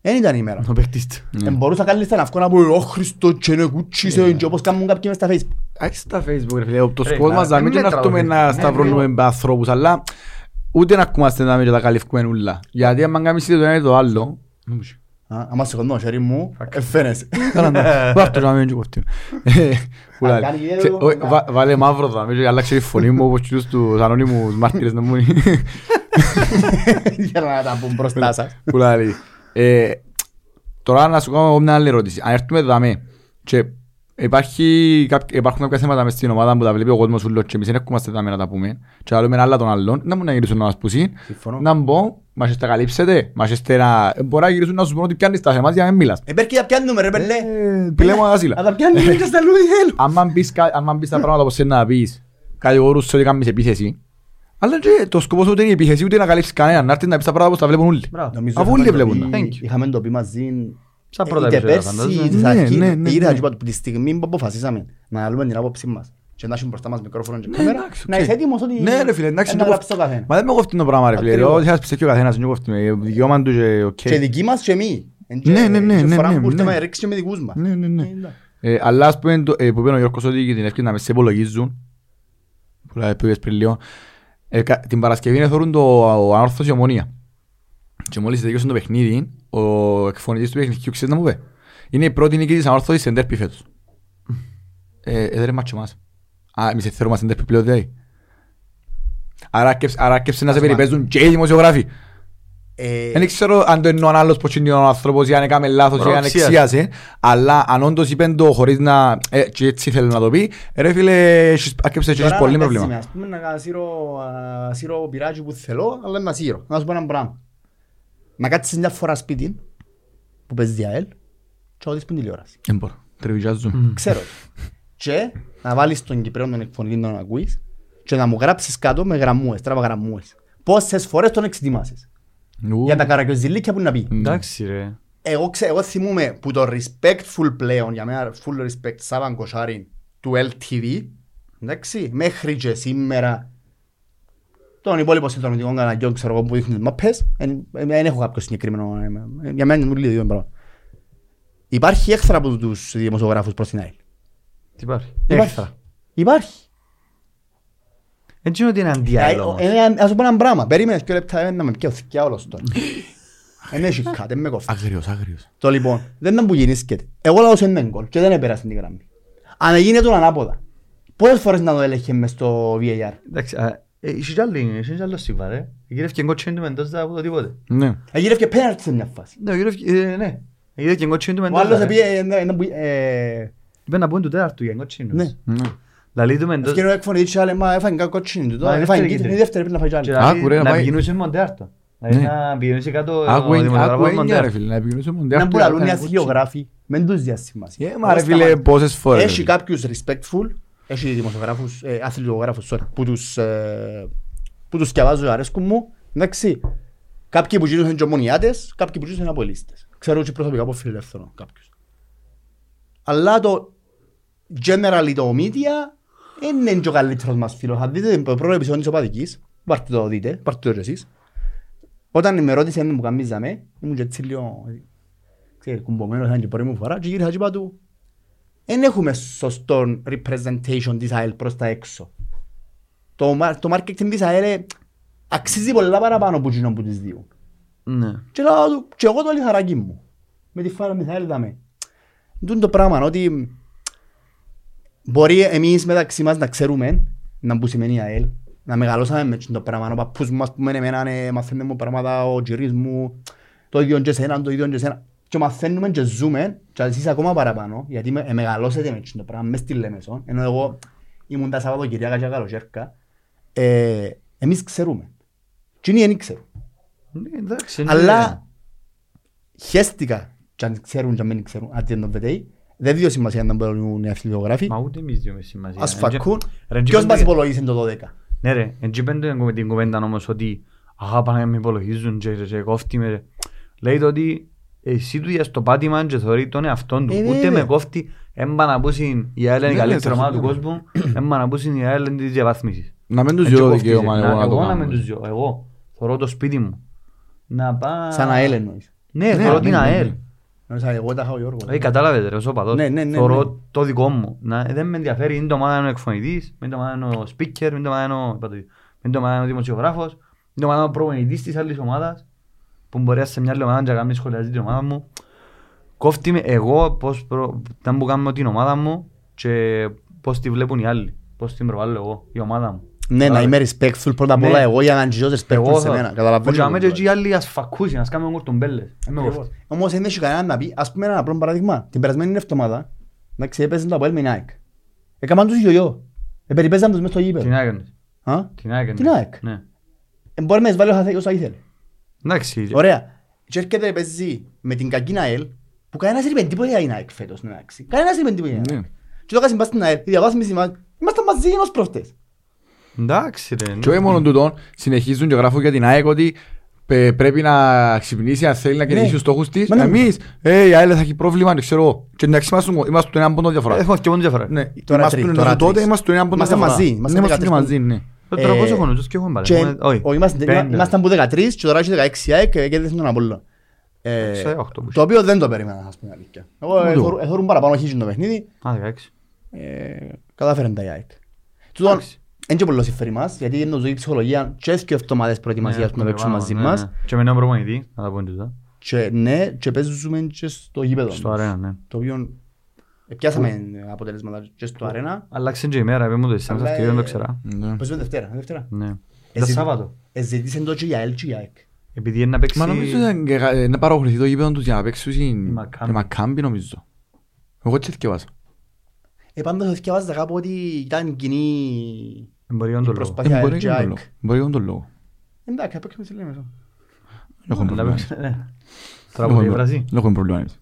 δεν ήταν η μέρα. Ο παίκτης του. Ε, Μπορούσα καλύτερα να βγω να πω «Ω Χριστό και είναι κούτσισε» και όπως κάνουν κάποιοι μες στα facebook. Έχει στα facebook ρε φίλε, το Ρε, σκότ μας να- να μην μην και να μετράω, έρθουμε ρε. να Ναι, σταυρώνουμε με ανθρώπους, αλλά ούτε να ακούμαστε να μην και τα καλυφκούμε ούλα. Γιατί άμα κάνεις είτε το ένα είτε το άλλο, Α, Άμα σηκωνώ το χέρι μου, ε, φαίνεσαι. Καλά, ναι. Βάρ' το να μην κοφτεί. Ε, πουλάρι. κάνει γέλιο, Ξε- όχι, να- βα- Βάλε μαύρο θα μην αλλάξει τη φωνή μου όπως τους τους ανώνυμους μάρτυρες να μου είναι. Για να τα πούν μπροστά σας. Πουλάρι. Ε, Τώρα να σου κάνω μια άλλη ερώτηση. Αν έρθουμε δαμέ και υπάρχει, κάπο- υπάρχουν κάποια θέματα μες στην ομάδα που τα βλέπει ο κόσμος ούλος και εμείς δεν έχουμε δαμέ να τα πούμε και να λέμε άλλα των άλλων, να μου να γυρίσουν να μας πούσουν, Συμφωνώ. να μπω, μας είστε καλύψετε, μας είστε να... Μπορεί να γυρίσουν να σου πούν ότι πιάνεις τα θέματα για να μην μιλάς. Ε, πέρκει τα πιάνουμε ρε πελέ. Ε, Πηλέμω ασύλα. Να τα πιάνουμε και στα λούδι θέλω. άμα μπεις, κα- άμα μπεις τα πράγματα όπως θέλει να πεις, κατηγορούς σε ότι κάνεις επίθεση, αλλά και το σκοπός σου ούτε είναι η επίθεση, ούτε να καλύψεις κανέναν, να έρθεις να πεις τα πράγματα όπως τα βλέπουν όλοι. Μπράβο. Νομίζω Αφού είχαμε όλοι το βλέπουν. πει- Thank you. Είχαμε το πει μαζί Σαν ε, πρώτα είτε επεισόδια, πέρσι φαντάζομαι. είτε στα Ναι, αρχή. ναι, ναι, Είδα ναι. και είπα, από τη στιγμή που αποφασίσαμε να λέμε την άποψή μας και να έχουμε μπροστά μας μικρόφωνο και Ναι, κάμερα, εντάξει, να οκ. είσαι έτοιμος ότι Ναι ρε φίλε, εντάξει, να το γράψει το κοφ- καθένα. Μα δεν με κόφτει το πράγμα ρε φίλε, Ακριβώς. εγώ θα πιστεύει ο καθένας, δεν κόφτει με, δικαιώμα του και οκ. Και δική μας και εμείς. Εν και- Ναι, ναι, ναι, και ναι, φορά ναι, που ήρθαμε ναι. να ρίξει και με δικούς μας. Ναι, ναι, ναι. Ε, εντάξει. Ε, Αλλά ας πούμε, το- ε, που είπε ο Γιώργος ότι και την ευκαιρία να με σε υπολογίζουν, που λέει, που είπες πριν λίγο, ε, κα- την Παρασκευή θεωρούν το ο ανόρθωση ομονία. Και μόλις τελειώσε το παιχνίδι, ο εκφωνητής του παιχνιδιού ξέρεις να μου πει. Είναι η πρώτη νίκη της ανόρθωσης σε ντέρπι φέτος. Ε, ε, δεν μάτσο μας. Α, εμείς θεωρούμε σε ντέρπι πλέον δηλαδή. Άρα αρκεύσε- άρα αρκεύσε να σε Ας πούμε. περιπέζουν και οι δημοσιογράφοι. Ε, Δεν ξέρω αν το εννοώ άλλος πως είναι ο άνθρωπος ή αν έκαμε λάθος ή αν Προξίασε. εξίασε αλλά αν όντως είπεν το χωρίς να ε, και έτσι θέλει να το πει ρε φίλε έχεις- αρκέψε και έχεις τώρα πολύ να πρόβλημα. παίζουμε, Ας πούμε να κάνω σύρω, α, σύρω πειράκι που θέλω, αλλά να σύρω. Να σου πω ένα πράγμα. Να κάτσεις μια φορά σπίτι που παίζεις διαέλ και όδεις που είναι τηλεόραση. Δεν μπορώ, τρεβιζάζουν. Ξέρω. Και να βάλεις τον Κυπρέο τον εκφωνητή να τον ακούεις και να μου γράψεις κάτω με γραμμούες, τράβα γραμμούες. Πόσες φορές τον εξετοιμάσεις. Ου, Για τα καρακιοζηλίκια που να πει. Εντάξει ρε. Εγώ, ξέ, εγώ θυμούμαι που το respectful πλέον, για μένα full respect, Σάβαν Κοσάριν του LTV, εντάξει, μέχρι και σήμερα των υπόλοιπων συνδρομητικών καναλιών, ξέρω εγώ, που δείχνουν τις μαπές, εν- εν- δεν έχω κάποιο συγκεκριμένο, ε, ε, για μένα είναι όλοι δύο πράγμα. Υπάρχει έχθρα από τους δημοσιογράφους προς την ΑΕΛ. Τι υπάρχει. Υπάρχει. Έχθρα. Υπάρχει. Έτσι είναι ότι είναι αντιάλλο Ε, όμως. ε, ε, Ας σου πω ένα πράγμα, περίμενες και λεπτά ε, να με πιάω θυκιά όλος τώρα. Εν έχει κάτι, δεν με κόφει. Άγριος, άγριος. Το λοιπόν, δεν ήταν που γεννήσκεται. Εγώ λαός είναι γκολ και δεν έπερασε την γραμμή. Αν έγινε τον ανάποδα. Πόσες φορές να το έλεγχε μες στο VAR. Εντάξει, α, ε, είχε κι άλλη, είχε κι άλλο σύμβα ρε. Γύρευκε κότσιν του Μεντόζα από το τίποτε. Ναι. Εγύρευκε πέναλτι σε μια φάση. Ναι, γύρευκε, ε, ναι. Γύρευκε κότσιν του Ο Μεντόζα. άλλος ρε. επίε, ε, ε, ε, Είπε να πούν του τέταρτου για κότσιν. ναι. Ναι. Λαλή του Μεντόζα. Ευκαιρό έκφωνε και άλλε, μα έφαγε κάτι κότσινη του. Μα, Έφαγε δεύτερη κίτρινη, κίτρινη. η δεύτερη πρέπει να φάει κι Και άλλη. λαλή Άκου, ρε, να πάει- πηγαινούσε με τέταρτο. Δηλαδή Ναι. να πηγαινούσε κάτω ο Άκου εν- δημοσιογράφος άκου εννιά, Μοντέρ. ρε φίλε, να επικοινωνήσω με τον Να διάρκεια. που λαλούν οι να αθλιογράφοι, μεν τους διασημασία. Ε, μα ρε φίλε, πόσες φορές. Έχει ρε. κάποιους respectful, έχει δημοσιογράφους, ε, αθλητογράφους, sorry, που τους, ε, που τους σκιαβάζω αρέσκουν μου, εντάξει. Κάποιοι που γίνονται και ομονιάτες, κάποιοι που γίνονται αποελίστες. Ξέρω και προσωπικά από φιλελεύθερο κάποιους. Αλλά το generally το media δεν είναι και ο καλύτερος μας φίλος. Αν δείτε το πρώτο επεισόδιο της Οπαδικής, πάρτε το δείτε, πάρτε το και εσείς. Όταν με ρώτησε αν μου καμίζαμε, ήμουν και έτσι λίγο, ξέρετε, κουμπωμένος σαν και πρώτη μου φορά και γύρισα και είπα του, δεν έχουμε σωστό representation της ΑΕΛ προς τα έξω. Το, μα- το marketing της ΑΕΛ ε, αξίζει πολλά παραπάνω από εκείνον που τις δύο. Ναι. Και λέω του, και εγώ το λιθαράκι μου. Με τη φάρα της ΑΕΛ δάμε. Τούν το πράγμα ότι μπορεί εμείς μεταξύ μας να ξέρουμε να που σημαίνει ΑΕΛ, να μεγαλώσαμε με το πράγμα. Ο παππούς μου, ας πούμε, εμένα ε, μαθαίνουν μου πράγματα, ο γυρής μου, το ίδιο και εσένα, το ίδιο και εσένα. Και μαθαίνουμε και ζούμε, και εσείς ακόμα παραπάνω, γιατί με, ε, μεγαλώσετε με το πράγμα, μες στη Λέμεσο, ενώ εγώ ήμουν τα Σαββατοκυριακά και καλοκαίρκα, ε, εμείς ξέρουμε. Και είναι δεν ξέρουν. Ναι, εντάξει, είναι- Αλλά χαίστηκα και αν ξέρουν και αν δεν ξέρουν, αν δεν το βετέει, δεν δίνω σημασία να μπορούν οι αθλητογράφοι. Μα ούτε εμείς δύο με σημασία. Ας Εν φακούν. τζε- ρε, εν τζε Ποιος πέντε- μας υπολογίσε το 12. Ναι ρε, εν τζι πέντε έχουμε την κουβέντα όμως ότι «Αχα, πάνε να με υπολογίζουν και, και κόφτει με». Λέει το ότι εσύ του για στο πάτημα και θεωρεί τον εαυτόν του. Ε, Ούτε βέβαια. με κόφτει, έμπα να πούσουν η ΑΕΛ είναι η Ναι, καλύτερη ναι, ομάδα του σωστά. κόσμου, έμπα να πούσουν η ΑΕΛ είναι της διαβάθμισης. Να μην τους Έτσι δω κόφτεις, δικαίωμα να- εγώ να το Εγώ να κάνω. με τους δυο, εγώ. Θωρώ το σπίτι μου. Να πά... Σαν ΑΕΛ εννοείς. Ναι, Ναι, θωρώ ναι, την ναι, ΑΕΛ. ναι. Νόμιζα εγώ τα είχα ο Γιώργος. Ε, κατάλαβες ρε, ως οπαδός. Ναι, ναι, ναι, Θωρώ ναι. το δικό μου. Να, ε, δεν με ενδιαφέρει, είναι το ομάδα είναι ο εκφωνητής, είναι το ομάδα είναι ο speaker, είναι το ομάδα είναι ο, είπα το ίδιο. είναι το ομάδα είναι ο δημοσιογράφος, είναι το ομάδα είναι ο προπονητής της άλλης ομάδας, που μπορεί να σε μια άλλη ομάδα και να κάνεις σχολιάζει την ομάδα μου. Κόφτει με εγώ πώς προ... ήταν που κάνω την ομάδα μου και πώς τη βλέπουν οι άλλοι. Πώς την προβάλλω εγώ, η ομάδα μου. Ναι, να Κατάλαβες; είμαι respectful πρώτα απ' Ναι. όλα εγώ για να γυρίσω respectful Εγώ σε μένα. θα... Καταλαβαίνω. Που και το εκεί οι πράγμα. άλλοι ας φακούσουν, ας κάνουμε κουρτουμπέλες. Δεν με κόφτει. Όμως δεν έχει κανένα να πει, ας πούμε ένα απλό παράδειγμα. Την περασμένη εβδομάδα, εντάξει, έπαιζε το Αποέλ με την ΑΕΚ. Έκαναν τους γιογιό. Επεριπέζαν τους μες στο Την γήπεδο. έκανες. Α; Την έκανες. Την ΑΕΚ. Ναι. Ε, Μπορεί να εισβάλλει όσα- όσα ήθελε. Εντάξει. Ωραία. Και έρχεται παίζει με την κακή ΑΕΛ, που κανένας δεν είπε τίποτα για την ΑΕΚ φέτος, εντάξει. Κανένας δεν είπε τίποτα για την Ναι. ΑΕΚ. Και το έκασαν πας στην ΑΕΛ, η διαβάθμιση μας, ήμασταν μαζί ως προχτές. Εντάξει ρε. Και όχι μόνο τούτο, συνεχίζουν και γράφουν για την ΑΕΚ ότι πε- πρέπει να ξυπνήσει αν θέλει να κερδίσει τους στόχους της. Μα ναι. Εμείς, ε, η ΑΕΚ θα έχει πρόβλημα, δεν ξέρω εγώ. Και εντάξει, είμαστε είμαστε του έναν πόντο διαφορά. Έχουμε και μόνο διαφορά. Ναι, Τώρα είμαστε τρεις, του τώρα έναν τότε, τρεις. είμαστε του έναν πόντο Είμαστε διαφορά. μαζί, Ναι, είμαστε Είμαστε 13 μαζί, ναι. Τώρα Ε, πόσο χρόνο τους και έχουμε πάλι. Και Έχουμε- όχι. ο, είμαστε, Πέντε. ήμασταν που 13 και τώρα έχεις 16 ΑΕΚ και κέρδισαν τον Απόλλωνα. Ε, Σε οχτώ που το οποίο δεν το περίμενα, ας πούμε αλήθεια. Εγώ Ούτε εγώ. εθώρουν- εθώρουν παραπάνω χίλιον το παιχνίδι, Α, 16. ε, κατάφεραν τα ΑΕΚ. Τούτον, Εντάξει. εν και πολύ συμφέρει μας, γιατί είναι ζωή ψυχολογίας και και εβδομάδες προετοιμασίας που να Ναι, παίξουν μαζί ναι, μας. ναι. Και με νέο προπονητή, να τα πούμε τούτα. Και ναι, και παίζουμε και στο γήπεδο. Στο μας. αρένα, ναι. Το οποίο ε, πιάσαμε αποτελέσματα και στο αρένα. Αλλάξε και η μέρα, είπε μου το εσύ, Αλλά, σας και δεν το ε, ξέρα. Ναι. Παίζουμε Δευτέρα, Δευτέρα. Ναι. Τα Εσύ- Σάββατο. Ε, ζητήσαν το και η ΑΕΛ και η ΑΕΚ. Επειδή είναι να παίξει... Μα νομίζω ήταν και κα- ε, να παραχωρηθεί το γήπεδο τους για να παίξουν η Μακάμπι. η Μακάμπι νομίζω. Εγώ έτσι θυκευάσα. Ε, πάντως θυκευάζα κάπου ότι ήταν κοινή Μπορεί η να το λόγο. προσπάθεια Ε, Μπορεί ΑΕΚ και και τον ΑΕΚ. λόγο. Μπορεί και τον λόγο. Εντάξει, θα παίξουμε σε λίγο μέσα. Έχουμε Να πρόβλημα. παίξει, ναι. Τώρα που η Βραζή. Έχουμε πρόβλημα εμείς.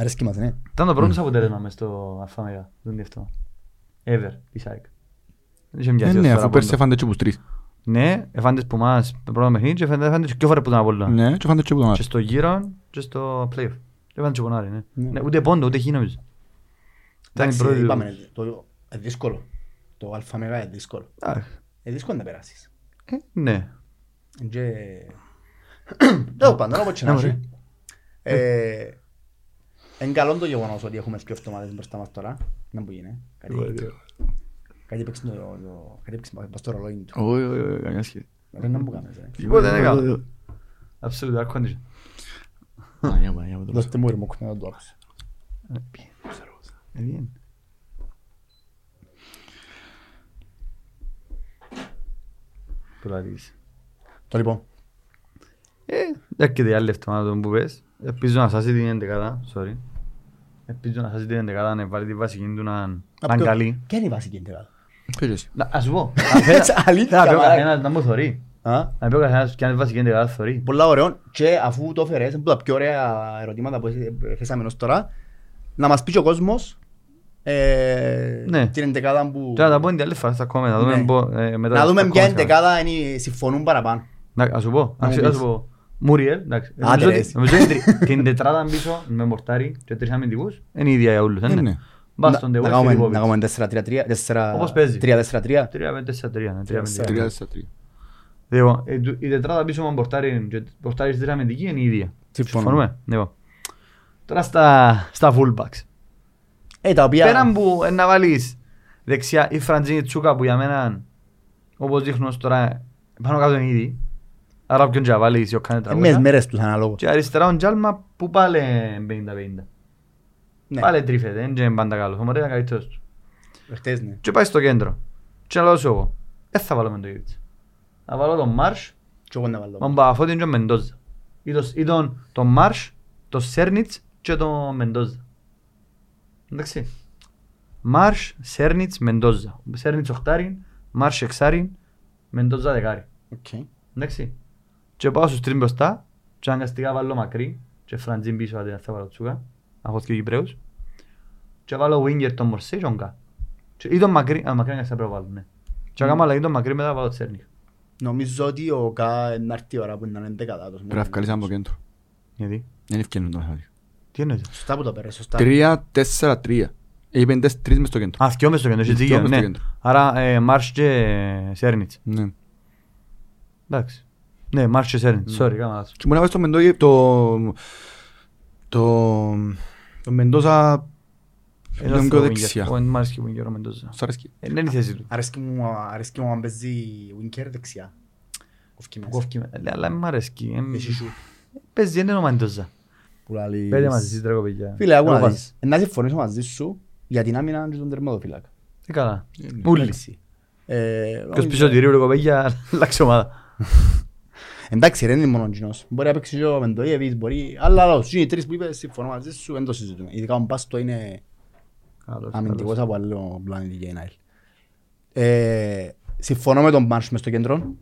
Αρέσκει μας, ναι. Ήταν το πρώτο αποτέλεσμα μες στο ΑΦΑΜΕΓΑ, δεν είναι αυτό. Ever, της ΑΕΚ. Δεν είχε Ε, μοιάζει ως Ναι, τώρα αφού πόντο. πέρσι έφανται και τους τρεις. Ναι, εφάντες που μας το πρώτο παιχνίδι και εφάντες εφάντες και πιο φορές που ήταν από όλα. Ναι, και έφανται και που τον Και άρεσε. στο γύρο και στο play-off. Και εφάντες και πονάρι, ναι. Ναι. Ναι, Ούτε πόντο, ούτε χ νομίζω. Ήταν η Εντάξει, πρώτη... είπαμε, το είναι δύσκολο. Το αλφα μεγά είναι δύσκολο. Α, Είναι δύσκολο να περάσεις. ε, Ναι. Και... Τέλος πάντων, όπως και να Ναι, έχει. Ε, Είναι καλό το γεγονός ότι έχουμε δύο εβδομάδες μπροστά μας τώρα. Να που γίνει. Κάτι- Κάτι παίξει το- το- κάτι παίξει πας στο ρολόι του. Όχι, όχι, όχι, καμιά σχέση. Δεν να μου κάνεις, ε. Τίποτε δεν έκανα. Absolute air condition. Παναγιά, Παναγιά, με το Δώστε μου ρημόκ να το άκουσα. Ε, bien. Πουλαρείς. Το λοιπόν. Ε, έρχεται η άλλη εβδομάδα που πες. Ελπίζω να σάσει την εντεκάδα, sorry. Ελπίζω να σάσει την εντεκάδα, να βάλει τη βασική του να να είναι Απ' το- καλή. Ποια είναι η βασική εντεκάδα. Ποιος εσύ. Να ας σου πω. Έτσι, αλήθεια, Να πει ο μαλάκα. καθένας να μου θωρεί. Α, Να πει ο καθένας ποια είναι η βασική εντεκάδα θωρεί. Πολλά ωραίο και αφού το έφερες, είναι από τα πιο ωραία ερωτήματα που θέσαμε ως τώρα, να μας πεις και ο κόσμος ε, Ναι. την εντεκάδα που... Τώρα θα πω την άλλη φορά στα κόμματα, να δούμε Ναι. πο- ε, μετά Να στα δούμε ποια comments. εντεκάδα είναι, συμφωνούν παραπάνω. Να, ας σου πω, Να μου ας ας πεις. σου πω. Μούριελ, εντάξει. Άντε, Νομίζω ρε, ότι- εσύ. νομίζω ότι την- την τετράδα πίσω με μορτάρι και τρεις αμυντικούς είναι η ίδια για όλους, δεν Ναι, είναι. ναι. Μπας Να- στον να Ντεβόη κάνουμε- Φιλιππόβιτς. Να κάνουμε 4-3-3, 4 Όπως παίζει. 3-4-3. 3-5-4-3, ναι, 3-5-4. Τρία στα τρία. Λοιπόν, ε, του- η τετράδα πίσω με μπορτάρι και μπορτάρι στη αμυντική είναι η ίδια. Συμφωνώ. Συμφωνούμε; Λοιπόν. Τώρα στα, στα fullbacks. Ε, τα οποία... Πέραν που ε, να βάλεις δεξιά η Φραντζίνη Τσούκα που για μένα όπως δείχνω ως τώρα πάνω κάτω είναι ήδη. Άρα ποιον και να βάλεις ο κάνει ε, Μες τραγούδια. μέρες τους αναλόγω. Και αριστερά ο Τζάλμα που πάλι 50-50. Ναι, Πάλι τρίφεται, δεν είναι πάντα καλός. Ο Μωρέ είναι καλύτερος τους. χτες ναι. Και πάει στο κέντρο. Και να λέω σου εγώ, δεν θα βάλω με το Ιβίτς. Θα βάλω τον Μάρς Και εγώ να βάλω. Μα Μπαφώτη και ο Μεντόζα. Ή το- Ή τον, τον Μάρς, τον Σέρνιτς και τον Μεντόζα. Εντάξει. Μάρς, Σέρνιτς, Μεντόζα. Σέρνιτς οχτάρι, Μάρς εξάρι, Μεντόζα δεκάρι. Οκ. Εντάξει. Και πάω στους τρεις μπροστά και αναγκαστικά βάλω μακρύ και φραντζίν πίσω αντί να θα βάλω τσούκα. Να έχω δύο Κυπραίους. Και βάλω winger τον Μορσέ και τον Κα. Και- Ή τον μακρύ, α, μακρύ αναγκαστικά πρέπει να βάλω, ναι. Και άμα αλλαγή τον μακρύ μετά βάλω Τσέρνιχ. Νομίζω ότι ο Κα να έρθει η ώρα που είναι εντεκαδάτος. Πρέπει να βγάλεις από το κέντρο. Γιατί; Δεν ευκαινούν το μαθηματικό. Τι εννοείς; Σωστά που το πέρασε, σωστά. Τρία, τέσσερα, τρία. Είπεν τεσ- τρεις μες στο κέντρο. Α, δυο μες στο κέντρο, έχεις Δυο δίκιο, μες στο ναι. κέντρο. Άρα ε, Μάρς και Σέρνιτς. Ναι. Εντάξει. Ναι, Μάρς και Σέρνιτς, sorry, κάμα λάθος. Και μπορεί να βάλεις το Μεντόγε, το... Το... Το Μεντόζα... Ένας Είναι στο πιο winger. δεξιά. Ο- Μ' άρεσε και ο winger ο Μεντόζα. Σ' αρέσκει. Ε, Δεν είναι η θέση του. Αρέσκει μου, αρέσκει μου αν παίζει Winker δεξιά. Κοφκεί Που μέσα. κόφκει με- Ε, Αλλά μ' αρέσκει. Ε, Έχει σου. Παίζει, δεν είναι ο Μεντόζα. Που λαλείς- Πέντε μαζί στις τραγωδία. Φίλε, άκου να Εγώ δεις. Ε, Να συμφωνήσω μαζί σου για την άμυνα και τον τερματοφύλακα. Τι καλά. Ναι. Ούλοι. Εντάξει. Ε, Ποιος νομίζω- πίσω τυρίου λίγο κοπέγια, αλλάξει ομάδα. Εντάξει, δεν είναι μόνο εκείνος. Μπορεί να παίξει και ο Μεντοίεβιτς, μπορεί... Αλλά άλλος, οι τρεις που είπες, συμφωνώ μαζί σου, δεν το συζητούμε. Ειδικά ο Μπάστο είναι Καλώς, αμυντικός καλώς. από άλλο πλανήτη και είναι άλλη. Ε, Συμφωνώ με τον Μάρς μες στο κέντρο.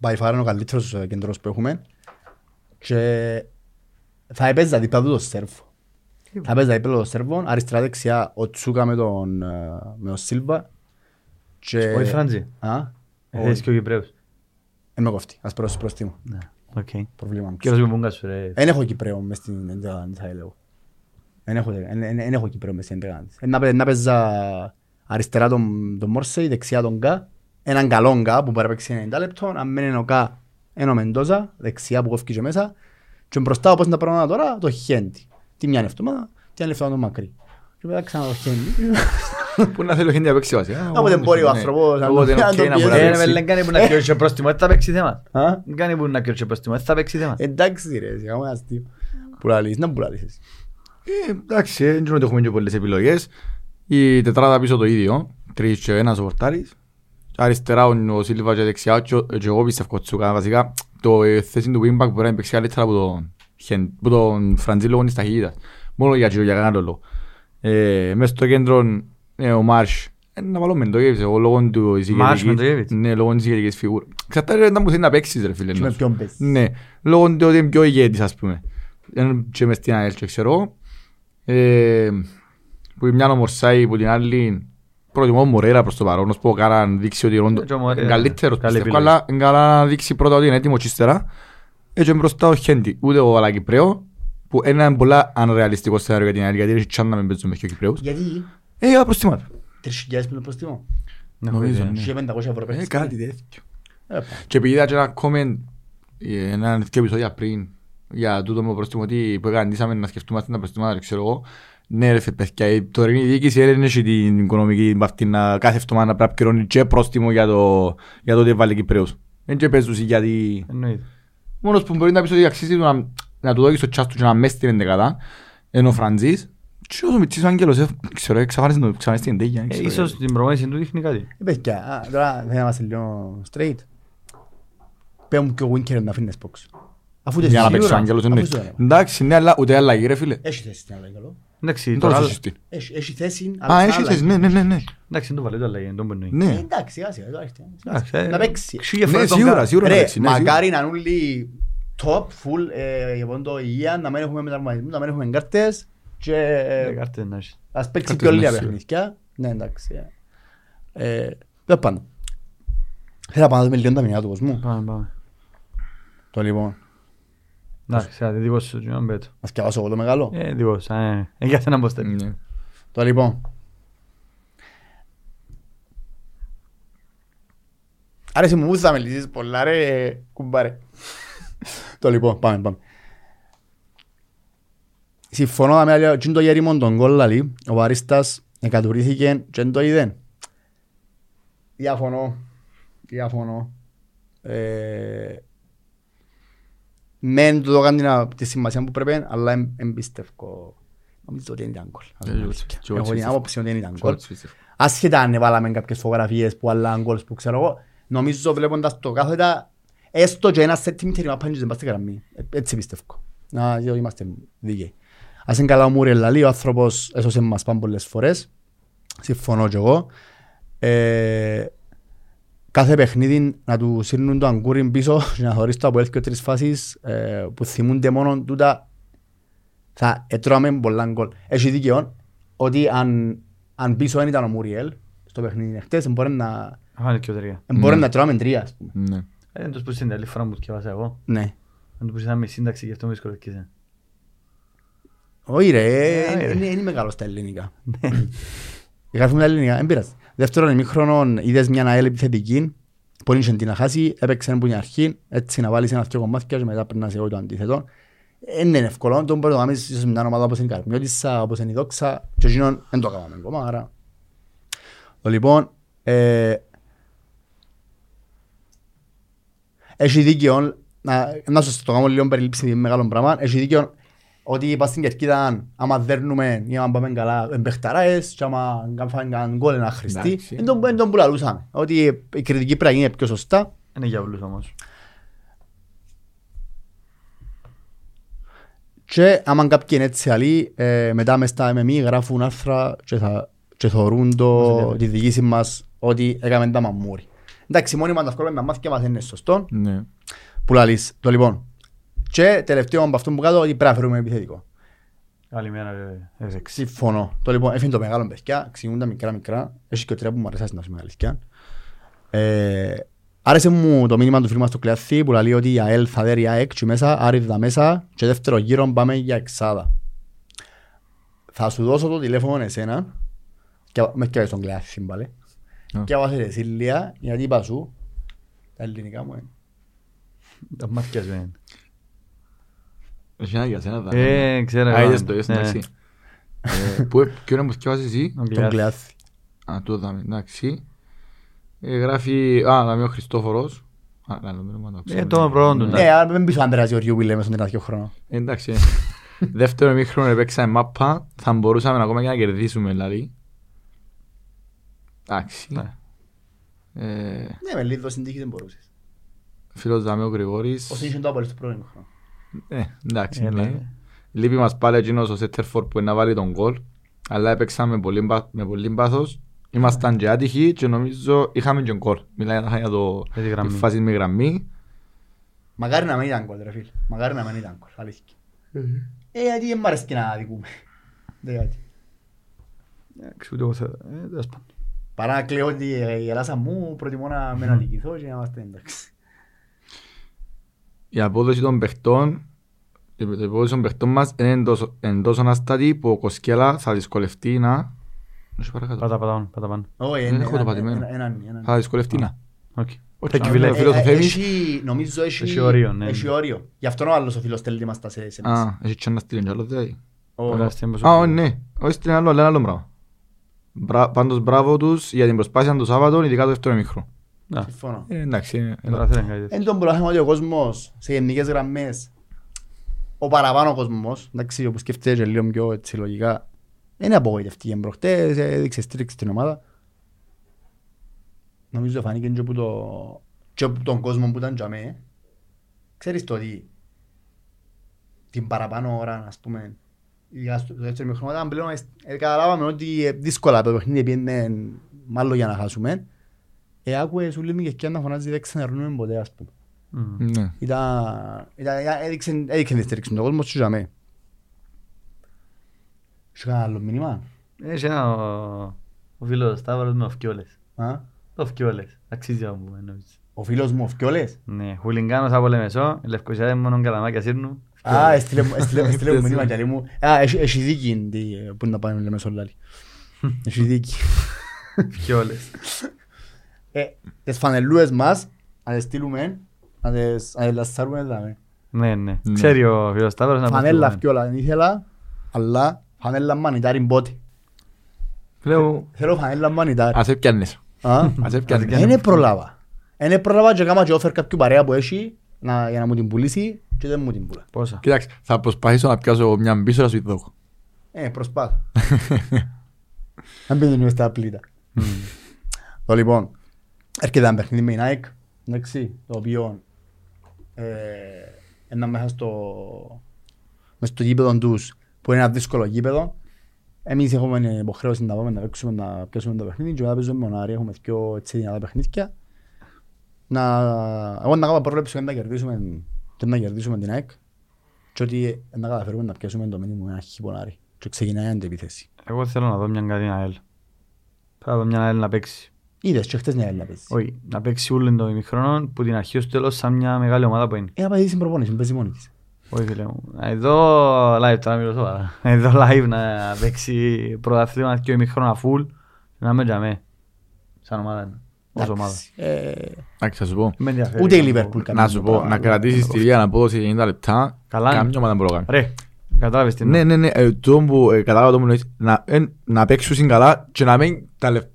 By far είναι ο καλύτερος ε, κέντρος που έχουμε. Και θα έπαιζα δίπλα του το Σέρβο. Θα έπαιζα δίπλα του το Σέρβο, αριστερά δεξιά ο Τσούκα με τον, ε, με τον Σίλβα. Και... Όχι Φραντζή. Α, Ε, Θες και ο Κυπραίος. Ε, με κόφτει, ας προς προστήμω. Ναι, οκ. Πρόβλημα μου. Κύριος με πούγκα σου ρε. Δεν έχω Κυπραίο μες στην εντεκάδα της, θα έλεγα. Δεν έχω, δεν- δεν- δεν έχω Κυπρέο μες στην εντεκάδα της. Ε, Να, παί- να παίζα αριστερά τον, τον Μόρσεϊ, δεξιά τον Κα, έναν καλό Κα που μπορεί να παίξει 90 λεπτό, αν μένει ο Κα, ένα ο Μεντόζα, δεξιά που κόφηκε και μέσα, και μπροστά όπως είναι τα πράγματα τώρα, το Χέντι. Τι μια είναι εβδομάδα, τι άλλη εβδομάδα το Μακρύ. Και μετά ξανά το Χέντι. Πού να θέλει ο Χέντι να παίξει βασικά. Όποτε μπορεί ο Ναι. άνθρωπος, αν Όποτε το- είναι αν οκ το να μπορεί να πιέζει. Ε, ρε, παίξει. με λένε κάνει που να κυρώσει πρόστιμος, έτσι θα παίξει θέμα. Α; Δεν κάνει που να κυρώσει πρόστιμος, έτσι θα παίξει θέμα. Εντάξει ρε, σιγά μου ένας αστείο. Που λαλείς, να που λαλείς εσύ. Ε, Εντάξει, δεν ξέρω ότι έχουμε και πολλές επιλογές. Η τετράδα πίσω το ίδιο. Τρεις και ένας ο Πορτάρης. Αριστερά ο Σίλβα και δεξιά και ο- και εγώ πιστεύω Τσούκα. Βασικά το ε, θέση του wingback μπορεί να παίξει καλύτερα από τον, Χεν- από τον Φραντζή λόγω της ταχύτητας. Μόνο για για κανένα λόγο. Ε, Μες στο κέντρο ε, ο Μάρς. Ε, Να βάλω Μεντόγεβιτς εγώ λόγω του της Μάρς ηγετικής- Μεντόγεβιτς. Ναι, λόγω της ηγετικής φιγούρας. Ξαρτάται να μου θέλει να παίξεις ρε φίλε. Και με εννοώ. ποιον παίζεις. Ναι, λόγω του ότι είναι πιο ηγέτης ας πούμε. Είναι και μες στην ΑΕΛ και ξέρω. Ε, που η μια ομορσάει που την άλλη προτιμώ ο Μορέρα προς το παρόν, ως που κάνα να δείξει ότι είναι Και ο Μορέρα, είναι καλύτερος καλή πιστεύω, επιλογή. αλλά είναι καλά να δείξει πρώτα ότι είναι έτοιμος και ύστερα. Έτσι μπροστά ο Χέντι, ούτε ο Αλακυπρέο, που είναι πολλά ανρεαλιστικό σενάριο για την ΑΕΛ, γιατί έχει τσάν να μην παίζουν με και ο Κυπρέους. Γιατί; Ε, για προστιμά του. τρεις χιλιάδες που είναι προστήμο. Νομίζω, ιδέα. ναι. Και 500 ευρώ Ε, παίρνεις. κάτι τέτοιο. Ε, πά. Και επειδή είδα και ένα comment, ε, ένα τέτοιο επεισόδιο πριν, για τούτο με πρόστιμο ότι που εγκαντήσαμε να σκεφτούμαστε τα προστιμάτα, ξέρω εγώ, ναι ρε φε- παιδιά, η τωρινή διοίκηση δεν έχει την οικονομική αυτή να κάθε εβδομάδα να πρέπει να πληρώνει και πρόστιμο για το, για το ότι έβαλε Κυπρέους. Δεν και παίζουν γιατί... Εννοείται. Μόνος που μπορεί να πεις ότι αξίζει του να, να του δώσεις το τσάστο και να μες την εντεκατά, ενώ ο Φραντζής, και όσο Μιτσής ο Άγγελος, ε, ξέρω, εξαφάνισε το- εξαφάνισε την εντέγια. Ε, ξέρω, Ίσως την προμήθεια του δείχνει κάτι. Ε, παιδιά, α, τώρα θέλει να είμαστε λίγο straight. Πέμπουν και ο Winker να αφήνεις box. Αφού δεν Για να σίγουρα, παίξει ο Άγγελος αφού εννοείς. σου έλεγα. Εντάξει, ναι, αλλά ούτε αλλαγή ρε φίλε. Έχει θέση στην αλλαγή, καλό. Εντάξει, Δεν τώρα το άλλο- ζήσεις την. Έχει έχει θέση, Α, έχει σαν θέση, αλλαγή. ναι, ναι, ναι, ναι. εντάξει, δεν το βάλε το αλλαγή, δεν το μπορεί. Ε, Ναι, Εντάξει, σιγά σιγά, τώρα έρχεται. Εντάξει, ε, Να παίξει. χίλια ναι, φορές τον σίγουρα, κάνω. σίγουρα να Ρε, παίξει, ναι, σίγουρα. μακάρι να είναι όλοι top, full, ε, για πόντο υγεία, να μην έχουμε μεταρμονισμούς, να μην έχουμε κάρτες και Ε, ε, κάρτες να έχεις. ας παίξει Κάρτες πιο λίγα ναι, παιχνίδια. Ναι, εντάξει. ε. Ε, Τέλος πάντων. Θέλω να πάμε να δούμε λίγο τα μηνύματα του κόσμου. Πάμε, πάμε. Το λοιπόν, Εντάξει, άντε, δικό σου, Τζιόν Μπέτο. να σκεφάσω εγώ το μεγάλο. Ε, δικό σου, ε, ε, για σένα πώς θέλεις. Ναι. Το λοιπόν. Άρεσε μου που θα μιλήσεις πολλά ρε κουμπάρε. Το λοιπόν, πάμε, πάμε. Συμφωνώ με άλλο, και το γέριμον τον γκολ λαλεί, ο Βαρίστας εκατουρήθηκε και δεν το είδε. Διαφωνώ, διαφωνώ. Ε, Μεν του το κάνει να- τη σημασία που πρέπει, αλλά εμ- εμπιστεύω. Νομίζω ότι δεν ήταν γκολ. Ε, εγώ έτσι- και εγώ Έχω την έτσι άποψη ότι δεν ήταν Και γκολ. έτσι πιστεύω. Άσχετα αν έβαλαμε κάποιες φωτογραφίες που άλλα γκολς που ξέρω εγώ, νομίζω βλέποντας το κάθετα, έστω και ένα σέντιμιτρ να πάνε δεν πας στη γραμμή. Ε, Έτσι πιστεύω. Να διότι είμαστε δίκαιοι. Ας είναι καλά ο Μούριελ λαλεί, ο άνθρωπος έσωσε μας πάνω πολλές φορές. Συμφωνώ κι εγώ. Ε, κάθε παιχνίδι να του σύρνουν το αγκούριν πίσω και να θωρείς το από έλθει και τρεις φάσεις ε, που θυμούνται μόνο τούτα θα έτρωμε πολλά γκολ. Έχει δίκαιο ότι αν, αν πίσω δεν ήταν ο Μουριέλ στο παιχνίδι χτες μπορεί να, Αχα, είναι και ο τρία. μπορεί Ναι. να τρώμε τρία ας πούμε. Ναι. Ε, εντός που στην άλλη φορά που θυκευάσα εγώ. Ναι. Αν του πεις να με σύνταξη και αυτό με δυσκολεύκεσαι. Όχι ρε, Ε, δεν ρε. δεν είμαι καλός στα ελληνικά. Γράφουμε τα ελληνικά, δεν πειράζει. Δεύτερον, ημίχρονο είδες μια ΑΕΛ επιθετική, που είχε την να χάσει, έπαιξε από την αρχή, έτσι να βάλεις ένα-δυο κομμάτια και μετά περνάς εγώ το αντίθετο. Δεν είναι εύκολο, τον μπορεί να το κάνεις ίσως με μια ομάδα όπως είναι η Καρμιώτισσα, όπως είναι η Δόξα, και εκείνον δεν το κάναμε ακόμα, άρα. Το Λοιπόν, ε, έχει δίκαιο, να, να σας το κάνω λίγο περιλήψη είναι μεγάλο πράγμα, έχει δίκαιο ότι πας στην κερκίδα άμα δέρνουμε ή άμα πάμε καλά εμπεχταράες και άμα κάνουμε έναν γκολ ένα χρηστή, Εντάξει. δεν τον, δεν τον πουλαλούσαμε. Ότι η κριτική πρέπει να γίνει πιο σωστά. Είναι για όλους όμως. Και άμα κάποιοι είναι έτσι άλλοι, ε, μετά μες στα MME γράφουν άρθρα και, θα, και θωρούν το, τη διοίκηση μας ότι έκαμε τα μαμούρι. Εντάξει, μόνιμα τα ευκόλυμα να μάθει και μας είναι σωστό. Ναι. Που λαλείς. Το λοιπόν. Και τελευταίο από αυτό που κάτω ότι πρέπει να φέρουμε επιθετικό. Καλημέρα ρε. Έσεξ. Συμφωνώ. Το λοιπόν, έφυγε το μεγάλο παιδιά, ξηγούν τα μικρά μικρά. Έχει και ο τρία που μου αρέσει να σου πούμε αλήθεια. Ε, άρεσε μου το μήνυμα του φίλου μας του Κλεαθή που λέει ότι η ΑΕΛ θα δέρει ΑΕΚ και μέσα, άριδα μέσα και δεύτερο γύρο πάμε για εξάδα. Θα σου δώσω το τηλέφωνο εσένα και με και στον Κλεαθή πάλι. Α. Και άβασε εσύ Λία, γιατί είπα σου, τα ελληνικά μου είναι. Τα μάτια σου είναι. Έχει ένα για σένα. δα. Ε, ξέρω. Α, εγώ. είδες το, είδες, Ναι. εντάξει. Ε, Πού- Ποιο είναι που σκέφασες εσύ. Τον Τον Κλεάθη. Κλεαθή. Α, το είδαμε, εντάξει. Ε, Γράφει, α, να ο Χριστόφορος. Α, να μην το ξέρω. Ε, το πρώτο του, Ναι. Ναι, αλλά δεν πεις ο Άντρας Γεωργίου που λέμε στον τελευταίο χρόνο. Εντάξει. ε. Δεύτερο ημίχρονο έπαιξαμε μάπα. Θα μπορούσαμε ακόμα και να κερδίσουμε, δηλαδή. Εντάξει. Ναι. Ε, Ναι, με λίγο συντύχη δεν μπορούσες. Φίλος Δαμέο Γρηγόρης. Ως είχε το απολύτως στο πρώτο χρόνο. Ε, εντάξει. Ε, ναι. ναι. Λείπει μας πάλι εκείνος ο Σέτερφορ που είναι να βάλει τον γκολ. Αλλά έπαιξαμε με πολύ, μπα- με πολύ πάθος. Ήμασταν και άτυχοι και νομίζω είχαμε και γκολ. Μιλάει για το Για τη γραμμή. τη φάση με γραμμή. Μακάρι να μην ήταν γκολ ρε φίλ. Μακάρι να μην ήταν γκολ, αλήθεια. Ε, γιατί δεν μ' αρέσει και να δικούμε. Δεν γιατί. Εντάξει, ούτε εγώ θέλω. Ε, τέλος πάντων. Παρά να κλαίω ότι ε, η Ελλάδα μου προτιμώ να με αδικηθώ και να είμαστε εντάξει. Η απόδοση των παιχτών η απόδοση των παιχτών μας είναι εντός- εντός αναστάτη που ο Κοσκέλα θα δυσκολευτεί να... Να σου παρακάτω. Πάτα, πάτα πάνω, πάτα πάνω. Όχι, Δεν ένα- έχω το ένα- πατημένο. ένα- έναν- έναν. Θα δυσκολευτεί να. Οκ. Όχι, Thank you, α, φίλε. ο φίλος Ε, ο ε, Θέμης. έχει- Νομίζω έχει... Έχει όριο, ναι. Έχει όριο. Γι' αυτό ο άλλος ο φίλος στέλνει μας τα σε SMS. Α, έχει και ένα στείλει κι άλλο δηλαδή. Ο- Ωραία, στην πόσο- Α, όχι, ναι. Όχι στείλει άλλο, αλλά ένα άλλο πράγμα. Μπρα- Πάντως μπράβο τους για την προσπάθεια του Σάββατο, ειδικά το δεύτερο μικρό. Α, Συμφωνώ. Ε, εντάξει. ε, τώρα θέλει κάτι τέτοιο. Εν τον πρόβλημα ότι ο κόσμος σε γενικές γραμμές ο παραπάνω κόσμος, εντάξει, όπου σκέφτεται και λίγο πιο έτσι λογικά, είναι απογοητευτική προχτές, έδειξε στήριξη στην ομάδα. Νομίζω φάνηκε και από, το, και από τον κόσμο που ήταν για μέ. Ξέρεις το ότι την παραπάνω ώρα, ας πούμε, ειδικά στο δεύτερο μήχρονο, ήταν πλέον, ε, καταλάβαμε ότι ε, δύσκολα το παιχνίδι πήγαινε μάλλον για να χάσουμε. Ε, άκουε σου λέμε και εκεί να φωνάζει δεν ξαναρνούμε ποτέ, ας πούμε. Μμμ. Ναι. Ήταν, ήταν, έδειξε, έδειξε τη στήριξη του κόσμου και για μέ. Σου έκανα άλλο μήνυμα; Έχει ένα ο- ο φίλος Σταύρος με οφκιόλες. Α; Το οφκιόλες. Αξίζει να πούμε νομίζω. Ο φίλος μου ο Φκιόλες; Ναι, χουλιγκάνος από Λεμεσό, η Λευκοσιά είναι μόνο καλαμάκια σύρνου. Α, έστειλε μου- έστειλε- έστειλε μου μήνυμα και λέει μου. Α, έχει έχει δίκη τι, ε, που να πάμε λέμε στο λάλη. Έχει δίκη. Φκιόλες. Ε, τις φανελούες μας, να τις στείλουμε, να τις να τις λασσάρουμε δάμε. Ναι, ναι. Ναι. Ξέρει ο φίλος Σταύρος να Φανέλα αποστείλουμε. φκιόλα δεν ήθελα, αλλά φανέλα μανιτάρι μπότι. Φίλε μου, Θέλω φανέλα μανιτάρι. ας έπιανες. Α; Ας έπιανες. πιάνει. Είναι προλάβα. Είναι προλάβα και κάμα και offer κάποιου παρέα που έχει να, για να μου την πουλήσει και δεν μου την πουλά. Πόσα; Κοίταξε, θα προσπαθήσω να πιάσω μια μπίσω να σου τη δω. Ε, προσπάθω. Αν πίνουν στα πλήτα. Το λοιπόν, έρχεται ένα παιχνίδι με η Nike, εντάξει, το οποίο ε, είναι μέσα στο, μες στο γήπεδο τους, που είναι ένα δύσκολο γήπεδο. Εμείς έχουμε υποχρέωση να πάμε να παίξουμε, να πιάσουμε το παιχνίδι και μετά παίζουμε μονάρι, έχουμε πιο έτσι δυνατά παιχνίδια. Να, εγώ να κάνω πρόβλεψη να κερδίσουμε, και να κερδίσουμε την ΑΕΚ και ότι να καταφέρουμε να πιάσουμε το μήνυμα με ένα χιπονάρι και ξεκινάει η αντεπίθεση. Εγώ θέλω να δω μια κάτι ΑΕΛ. Θέλω να δω μια ΑΕΛ να παίξει. Είδες και χτες μια έλα παίζει. Όχι, να παίξει ούλεν το ημιχρόνο που την αρχή ως τέλος σαν μια μεγάλη ομάδα που είναι. Ε, να πάει στην προπόνηση, παίζει μόνη της. Όχι φίλε μου. Εδώ live τώρα μιλώ σοβαρά. Εδώ live να παίξει πρωταθλήμα και ο ημιχρόνα full να με τζαμέ. Σαν ομάδα. Ως ομάδα. Ε, Εντάξει, θα σου πω. Με ενδιαφέρει. Ούτε η Liverpool κάνει Να σου το πω, πράγμα. να κρατήσεις τη βία αναπόδοση 90 λεπτά, Καλά είναι. καμιά ομάδα δεν μπορεί να το κάνει. Ρε, κατάλαβες τι Ναι, εννοώ. ναι, ναι, ε, το που ε, κατάλαβα το που εννοείς, να, ε, να παίξουν καλά και να μην τα λεφ-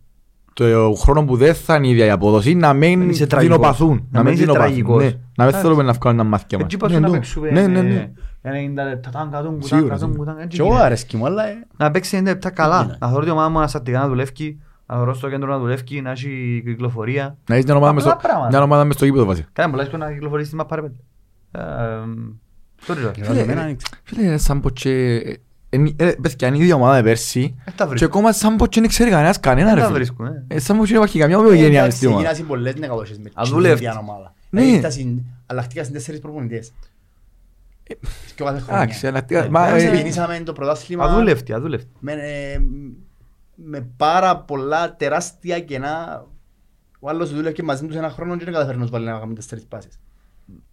το χρόνο που δεν θα είναι η ίδια η απόδοση, να μην είσαι τραγικός. δεινοπαθούν. Να μην είσαι δεινοπαθούν, τραγικός. ναι. Να μην θέλουμε να βγάλουν τα μάθηκια μας. Έτσι είπα Ναι, σου να το. παίξουμε Ναι, ναι, ναι. 90 λεπτά, ταν, κατόν, κουτάν, Σίγουρα, κατόν, σίγουρα. κουτάν, έτσι Και εγώ γίνεται. αρέσκει μου, αλλά ε, Να παίξει 90 λεπτά καλά. Ναι. Να θεωρώ τη ομάδα μου αναστατικά να δουλεύει, να θεωρώ στο κέντρο να δουλεύει, να έχει κυκλοφορία. Να έχεις μια ομάδα μες Απλά στο- πράγματα. μια ομάδα μες στο γήπεδο βασικά. Κάνε πολλά εύκολα να κυκλοφορήσει στην μαπά ρε παιδί. Ε, sorry, ρε. και βάλε εμένα, ανοίξει. Φίλε, είναι σαν πως και... ε, ε, ε, Πες και αν είναι η ίδια ομάδα πέρσι Ε, τα και βρίσκω. ακόμα σαν πως και δεν ξέρει κανένας κανένα Ε, ρε τα φίλε. βρίσκω, ε. Ε, Σαν πως και δεν υπάρχει καμιά ομοιογένεια Εντάξει, στην ομάδα. γίνασαν πολλές νεκαδόσεις με την Αδούλευτοι. ίδια ομάδα. Ναι. Δηλαδή, τα συν- αλλάχτηκα στην τέσσερις προπονητές. Και κάθε χρονιά. Εντάξει, αλλάχτηκα. Ε, Μα, εμείς ε, ξεκινήσαμε το πρωτάθλημα Αδούλευτη, αδούλευτη. με, ε, με πάρα πολλά τεράστια κενά. Ο άλλος δούλευε μαζί τους ένα χρόνο και δεν καταφέρει να τους βάλει να κάνουμε τέσσερις πάσες.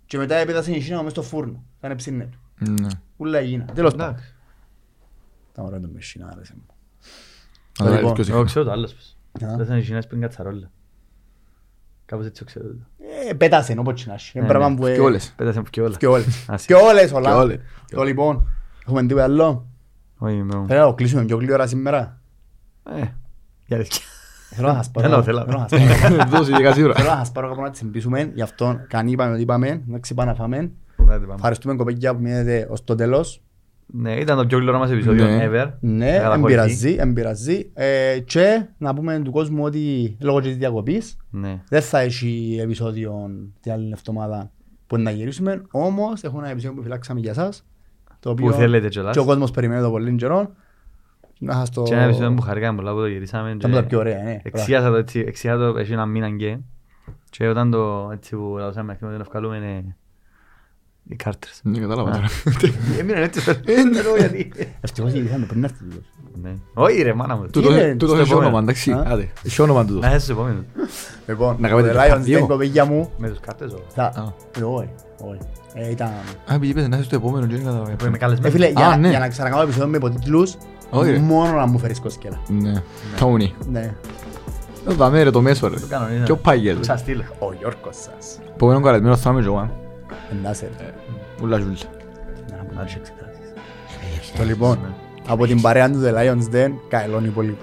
Και μετά έπαιζε η China μες στο φούρνο. Ήταν ψήνες του. Ναι. Ούλα έγινα. Τέλος πάντων. Εντάξει. Ήταν ωραίο το με China, άρεσε μου. Αλλά Λοιπόν, ποιος Εγώ είχε. ξέρω το άλλος πως. Α. Δεν σαν οι Κινές πριν κατσαρόλα. Κάπως έτσι το ξέρω. το. Ε, πέτασε, όπως και να έχει. Είναι Ναι, πράγμα ναι. που... ε, Και όλες. Πέτασε και όλα. Και όλες. Άσε. Και όλες όλα. Και όλες. Το λοιπόν. Έχουμε τίποτα άλλο; Όχι, με μου. Θέλω να το κλείσουμε πιο γλύωρα σήμερα. Ε, για αλήθεια. Θέλω να σας πάρω. Θέλω, θέλω. θέλω να σας πάρω. Δώσε ειδικά σίγουρα. Θέλω να σας πάρω κάπου να τσιμπήσουμε. Γι' αυτό καν είπαμε ότι είπαμε. Να ξυπάμε να φάμε. Άντε, πάμε. Ευχαριστούμε κοπέκια που μείνετε ως το τέλος. Ναι, ήταν το πιο γλυόρο μας επεισόδιο Ναι. ever. Ναι, Καταχωρηθεί. εμπειραζεί, εμπειραζεί. Ε, Και να πούμε του κόσμου ότι λόγω της διακοπής Ναι. δεν θα έχει επεισόδιο την άλλη εβδομάδα που να γυρίσουμε. Όμως έχουμε ένα επεισόδιο που φυλάξαμε για εσάς. Το Που θέλετε κιόλας. και ο κόσμος περιμένει το πολύ καιρό. Να σας το... Και ένα επεισόδιο που χαρήκαμε πολλά που το γυρίσαμε. Ήταν από τα πιο ωραία, ναι. Εξίασα το έτσι, εξίασα το έτσι ένα μήνα και και όταν το έτσι που λαούσαμε αρχίσαμε να το βγάλουμε είναι οι κάρτες. Ναι, κατάλαβα τώρα. Έμειναν έτσι στο τέλος γιατί. Ευτυχώς γυρίσαμε πριν έρθει τούτος. Ναι. Όχι ρε μάνα μου. Τούτο- είναι, Τούτο στο έχει επόμενο. όνομα, εντάξει. Α. Άντε, έχει όνομα τούτο. Να είσαι στο επόμενο. Λοιπόν, Να κάνετε το το Lions χαρτιό. δεν κοπέγια μου. Με τους κάρτες όχι. Θα... Α. Ε, Όχι, όχι. Ε, Ήταν... Α, πήγε πες να είσαι στο επόμενο και δεν κατάλαβα. Που είμαι Ε, καλεσμένος. φίλε, για, Α, ναι. για να ξανακάνω επεισόδιο με υποτίτλους, Όχι, ρε. μόνο να μου φέρεις κοσκέλα. Ναι. Τόνι. Ναι. Το δάμε ρε το μέσο ρε. Το κανονίζω. Και ο Πάγελ. Ξαστήλω. Ο Γιώργος σας. Επόμενο καλεσμένο θα είμαι και εγώ. Εντάξει, Ε. ρε. Ούλα ζούλα. Να μου Να δώσεις. τις εξετάσεις. Το λοιπόν, από την παρέα του The Lions Den, καελώνει πολύ.